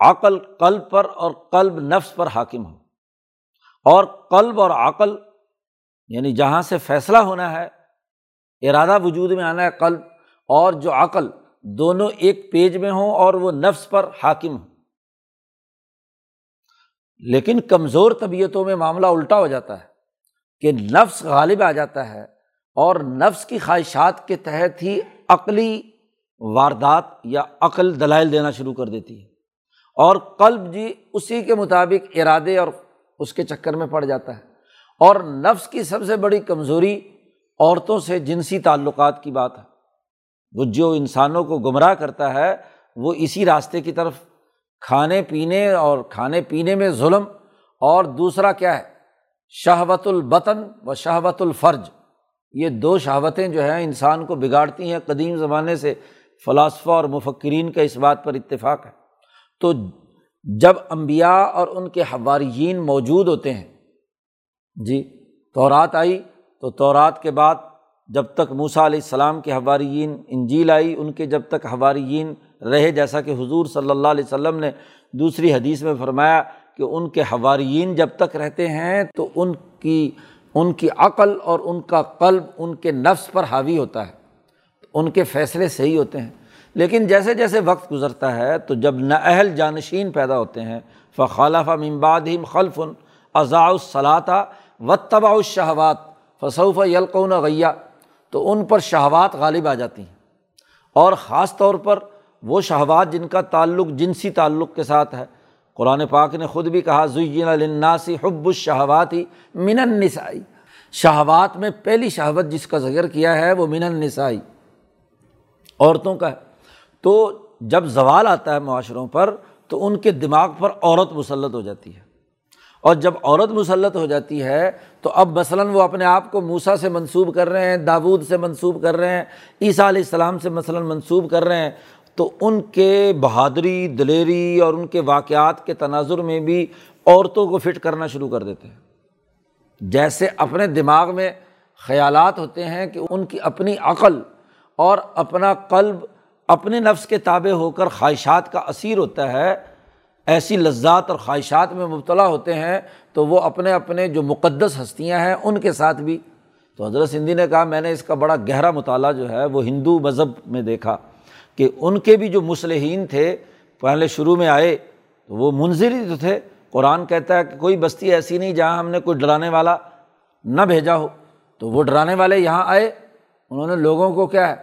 عقل قلب پر اور قلب نفس پر حاکم ہو اور قلب اور عقل یعنی جہاں سے فیصلہ ہونا ہے، ارادہ وجود میں آنا ہے قلب، اور جو عقل دونوں ایک پیج میں ہوں اور وہ نفس پر حاکم ہوں۔ لیکن کمزور طبیعتوں میں معاملہ الٹا ہو جاتا ہے کہ نفس غالب آ جاتا ہے اور نفس کی خواہشات کے تحت ہی عقلی واردات یا عقل دلائل دینا شروع کر دیتی ہے۔ اور قلب جی اسی کے مطابق ارادے اور اس کے چکر میں پڑ جاتا ہے۔ اور نفس کی سب سے بڑی کمزوری عورتوں سے جنسی تعلقات کی بات ہے۔ وہ جو انسانوں کو گمراہ کرتا ہے، وہ اسی راستے کی طرف کھانے پینے اور کھانے پینے میں ظلم۔ اور دوسرا کیا ہے؟ شہوت البطن و شہوت الفرج۔ یہ دو شہوتیں جو ہیں انسان کو بگاڑتی ہیں قدیم زمانے سے۔ فلاسفہ اور مفکرین کا اس بات پر اتفاق ہے۔ تو جب امبیا اور ان کے حواریین موجود ہوتے ہیں جی تورات آئی، تو تورات کے بعد جب تک موسا علیہ السلام کے حواریین انجیل آئی، ان کے جب تک حواریین رہے، جیسا کہ حضور صلی اللہ علیہ وسلم نے دوسری حدیث میں فرمایا کہ ان کے حواریین جب تک رہتے ہیں، تو ان کی ان کی عقل اور ان کا قلب، ان کے نفس پر حاوی ہوتا ہے۔ ان کے فیصلے صحیح ہوتے ہیں۔ لیکن جیسے جیسے وقت گزرتا ہے، تو جب نااہل جانشین پیدا ہوتے ہیں فخالف ممباد ہم خلفن اضاء الصلاطہ و تبا الشہوات فصوف یلقون غیا تو ان پر شہوات غالب آ جاتی ہیں۔ اور خاص طور پر وہ شہوات جن کا تعلق جنسی تعلق کے ساتھ ہے۔ قرآن پاک نے خود بھی کہا، زین الناسی حب الشہواتی من النسائی شہوات میں پہلی شہوت جس کا ذکر کیا ہے، وہ من النسائی عورتوں کا ہے۔ تو جب زوال آتا ہے معاشروں پر، تو ان کے دماغ پر عورت مسلط ہو جاتی ہے۔ اور جب عورت مسلط ہو جاتی ہے، تو اب مثلاً وہ اپنے آپ کو موسا سے منسوب کر رہے ہیں داود سے منسوب کر رہے ہیں، عیسیٰ علیہ السلام سے مثلاً منسوب کر رہے ہیں، تو ان کے بہادری، دلیری اور ان کے واقعات کے تناظر میں بھی عورتوں کو فٹ کرنا شروع کر دیتے ہیں۔ جیسے اپنے دماغ میں خیالات ہوتے ہیں کہ ان کی اپنی عقل اور اپنا قلب، اپنے نفس کے تابع ہو کر خواہشات کا اثیر ہوتا ہے، ایسی لذات اور خواہشات میں مبتلا ہوتے ہیں، تو وہ اپنے اپنے جو مقدس ہستیاں ہیں، ان کے ساتھ بھی۔ تو حضرت سندھی نے کہا، میں نے اس کا بڑا گہرا مطالعہ جو ہے، وہ ہندو مذہب میں دیکھا کہ ان کے بھی جو مسلحین تھے، پہلے شروع میں آئے، تو وہ منظر ہی تو تھے۔ قرآن کہتا ہے کہ کوئی بستی ایسی نہیں جہاں ہم نے کوئی ڈرانے والا نہ بھیجا ہو۔ تو وہ ڈرانے والے یہاں آئے انہوں نے لوگوں کو کیا ہے؟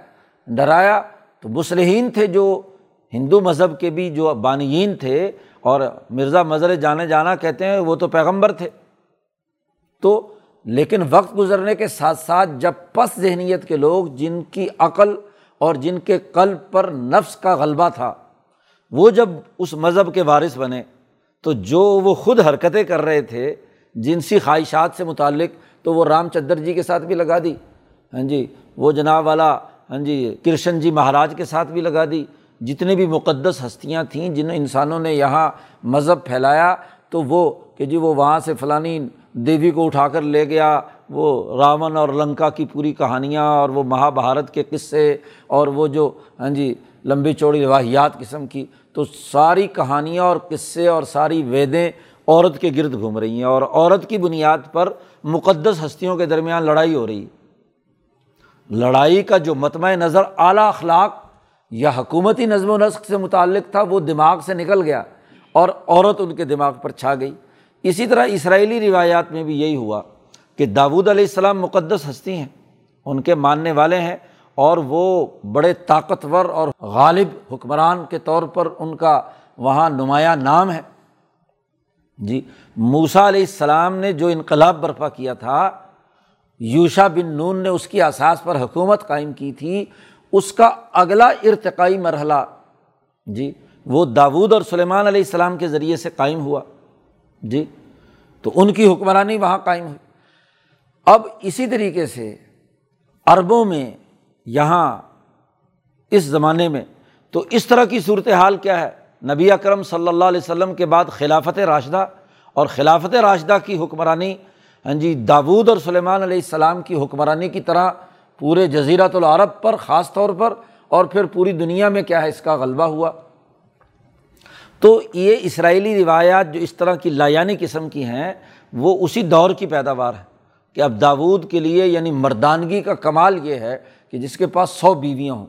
ڈرایا۔ تو مسلحین تھے جو ہندو مذہب کے بھی جو بانیین تھے اور مرزا مظر جانے جانا کہتے ہیں، وہ تو پیغمبر تھے۔ تو لیکن وقت گزرنے کے ساتھ ساتھ جب پس ذہنیت کے لوگ جن کی عقل اور جن کے قلب پر نفس کا غلبہ تھا، وہ جب اس مذہب کے وارث بنے، تو جو وہ خود حرکتیں کر رہے تھے، جنسی خواہشات سے متعلق، تو وہ رام چندر جی کے ساتھ بھی لگا دی۔ ہاں جی وہ جناب والا ہاں جی کرشن جی مہاراج کے ساتھ بھی لگا دی۔ جتنے بھی مقدس ہستیاں تھیں جن انسانوں نے یہاں مذہب پھیلایا، تو وہ کہ جی وہ وہاں سے فلانی دیوی کو اٹھا کر لے گیا، وہ راون اور لنکا کی پوری کہانیاں اور وہ مہا بھارت کے قصے اور وہ جو ہاں جی لمبی چوڑی رواحیات قسم کی، تو ساری کہانیاں اور قصے اور ساری ویدیں عورت کے گرد گھوم رہی ہیں اور عورت کی بنیاد پر مقدس ہستیوں کے درمیان لڑائی ہو رہی۔ ہے لڑائی کا جو متمع نظر اعلیٰ اخلاق یا حکومتی نظم و نسق سے متعلق تھا، وہ دماغ سے نکل گیا اور عورت ان کے دماغ پر چھا گئی۔ اسی طرح اسرائیلی روایات میں بھی یہی ہوا کہ داود علیہ السلام مقدس ہستی ہیں، ان کے ماننے والے ہیں اور وہ بڑے طاقتور اور غالب حکمران کے طور پر ان کا وہاں نمایاں نام ہے۔ جی موسا علیہ السلام نے جو انقلاب برپا کیا تھا یوشا بن نون نے اس کی اساس پر حکومت قائم کی تھی، اس کا اگلا ارتقائی مرحلہ جی وہ داود اور سلیمان علیہ السلام کے ذریعے سے قائم ہوا جی تو ان کی حکمرانی وہاں قائم ہوئی۔ اب اسی طریقے سے عربوں میں یہاں اس زمانے میں، تو اس طرح کی صورت حال کیا ہے؟ نبی اکرم صلی اللہ علیہ وسلم کے بعد خلافت راشدہ اور خلافت راشدہ کی حکمرانی ہاں جی داود اور سلیمان علیہ السلام کی حکمرانی کی طرح پورے جزیرت العرب پر خاص طور پر اور پھر پوری دنیا میں کیا ہے اس کا غلبہ ہوا۔ تو یہ اسرائیلی روایات جو اس طرح کی لایانی قسم کی ہیں، وہ اسی دور کی پیداوار ہے کہ اب داود کے لیے یعنی مردانگی کا کمال یہ ہے کہ جس کے پاس سو بیویاں ہوں۔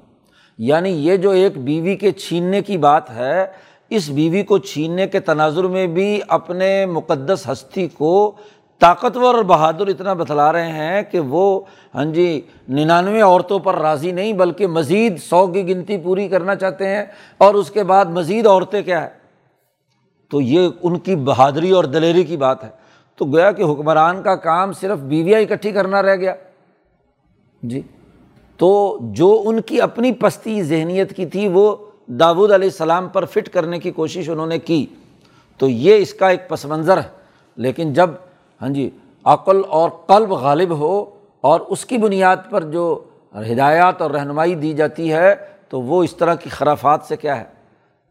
یعنی یہ جو ایک بیوی کے چھیننے کی بات ہے، اس بیوی کو چھیننے کے تناظر میں بھی اپنے مقدس ہستی کو طاقتور اور بہادر اتنا بتلا رہے ہیں کہ وہ ہاں جی ننانوے عورتوں پر راضی نہیں، بلکہ مزید سو کی گنتی پوری کرنا چاہتے ہیں۔ اور اس کے بعد مزید عورتیں کیا ہے تو یہ ان کی بہادری اور دلیری کی بات ہے۔ تو گویا کہ حکمران کا کام صرف بیویاں اکٹھی کرنا رہ گیا۔ جی۔ تو جو ان کی اپنی پستی ذہنیت کی تھی، وہ داود علیہ السلام پر فٹ کرنے کی کوشش انہوں نے کی۔ تو یہ اس کا ایک پس منظر ہے۔ لیکن جب ہاں جی عقل اور قلب غالب ہو اور اس کی بنیاد پر جو ہدایات اور رہنمائی دی جاتی ہے، تو وہ اس طرح کی خرافات سے کیا ہے؟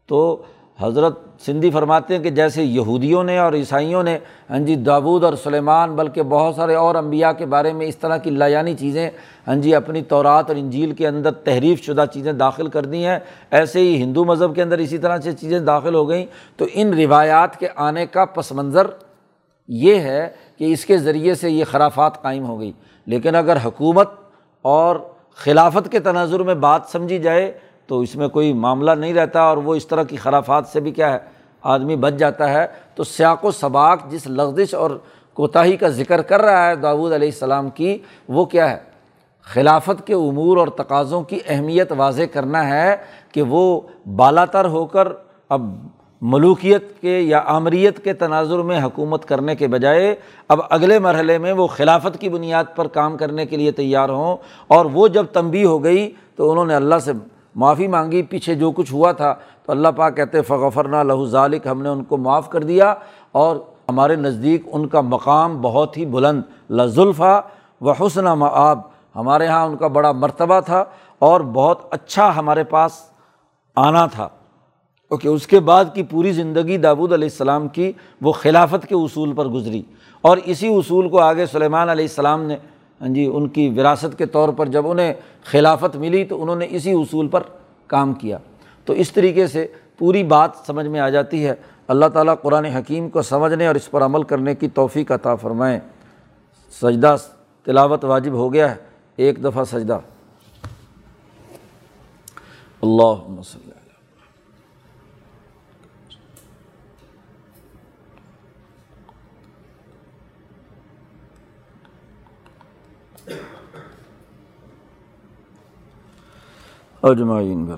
تو حضرت سندھی فرماتے ہیں کہ جیسے یہودیوں نے اور عیسائیوں نے ہاں جی داود اور سلیمان، بلکہ بہت سارے اور انبیاء کے بارے میں اس طرح کی لایانی چیزیں ہاں جی اپنی تورات اور انجیل کے اندر تحریف شدہ چیزیں داخل کر دی ہیں۔ ایسے ہی ہندو مذہب کے اندر اسی طرح سے چیزیں داخل ہو گئیں۔ تو ان روایات کے آنے کا پس منظر یہ ہے کہ اس کے ذریعے سے یہ خرافات قائم ہو گئی۔ لیکن اگر حکومت اور خلافت کے تناظر میں بات سمجھی جائے تو اس میں کوئی معاملہ نہیں رہتا اور وہ اس طرح کی خرافات سے بھی کیا ہے، آدمی بچ جاتا ہے۔ تو سیاق و سباق جس لغزش اور کوتاہی کا ذکر کر رہا ہے داود علیہ السلام کی، وہ کیا ہے؟ خلافت کے امور اور تقاضوں کی اہمیت واضح کرنا ہے کہ وہ بالا تر ہو کر اب ملوکیت کے یا آمریت کے تناظر میں حکومت کرنے کے بجائے اب اگلے مرحلے میں وہ خلافت کی بنیاد پر کام کرنے کے لیے تیار ہوں اور وہ جب تنبی ہو گئی تو انہوں نے اللہ سے معافی مانگی، پیچھے جو کچھ ہوا تھا تو اللہ پاک کہتے فغفرنا لہو ذالک ہم نے ان کو معاف کر دیا اور ہمارے نزدیک ان کا مقام بہت ہی بلند لظلفہ و حسن معاب ہمارے یہاں ان کا بڑا مرتبہ تھا اور بہت اچھا ہمارے پاس آنا تھا۔ اوکے، اس کے بعد کی پوری زندگی داود علیہ السلام کی وہ خلافت کے اصول پر گزری۔ اور اسی اصول کو آگے سلیمان علیہ السلام نے ہاں جی ان کی وراثت کے طور پر جب انہیں خلافت ملی تو انہوں نے اسی اصول پر کام کیا۔ تو اس طریقے سے پوری بات سمجھ میں آ جاتی ہے۔ اللہ تعالیٰ قرآن حکیم کو سمجھنے اور اس پر عمل کرنے کی توفیق عطا فرمائیں سجدہ تلاوت واجب ہو گیا ہے۔ ایک دفعہ سجدہ۔ اللہ مسلم اجمعین برا۔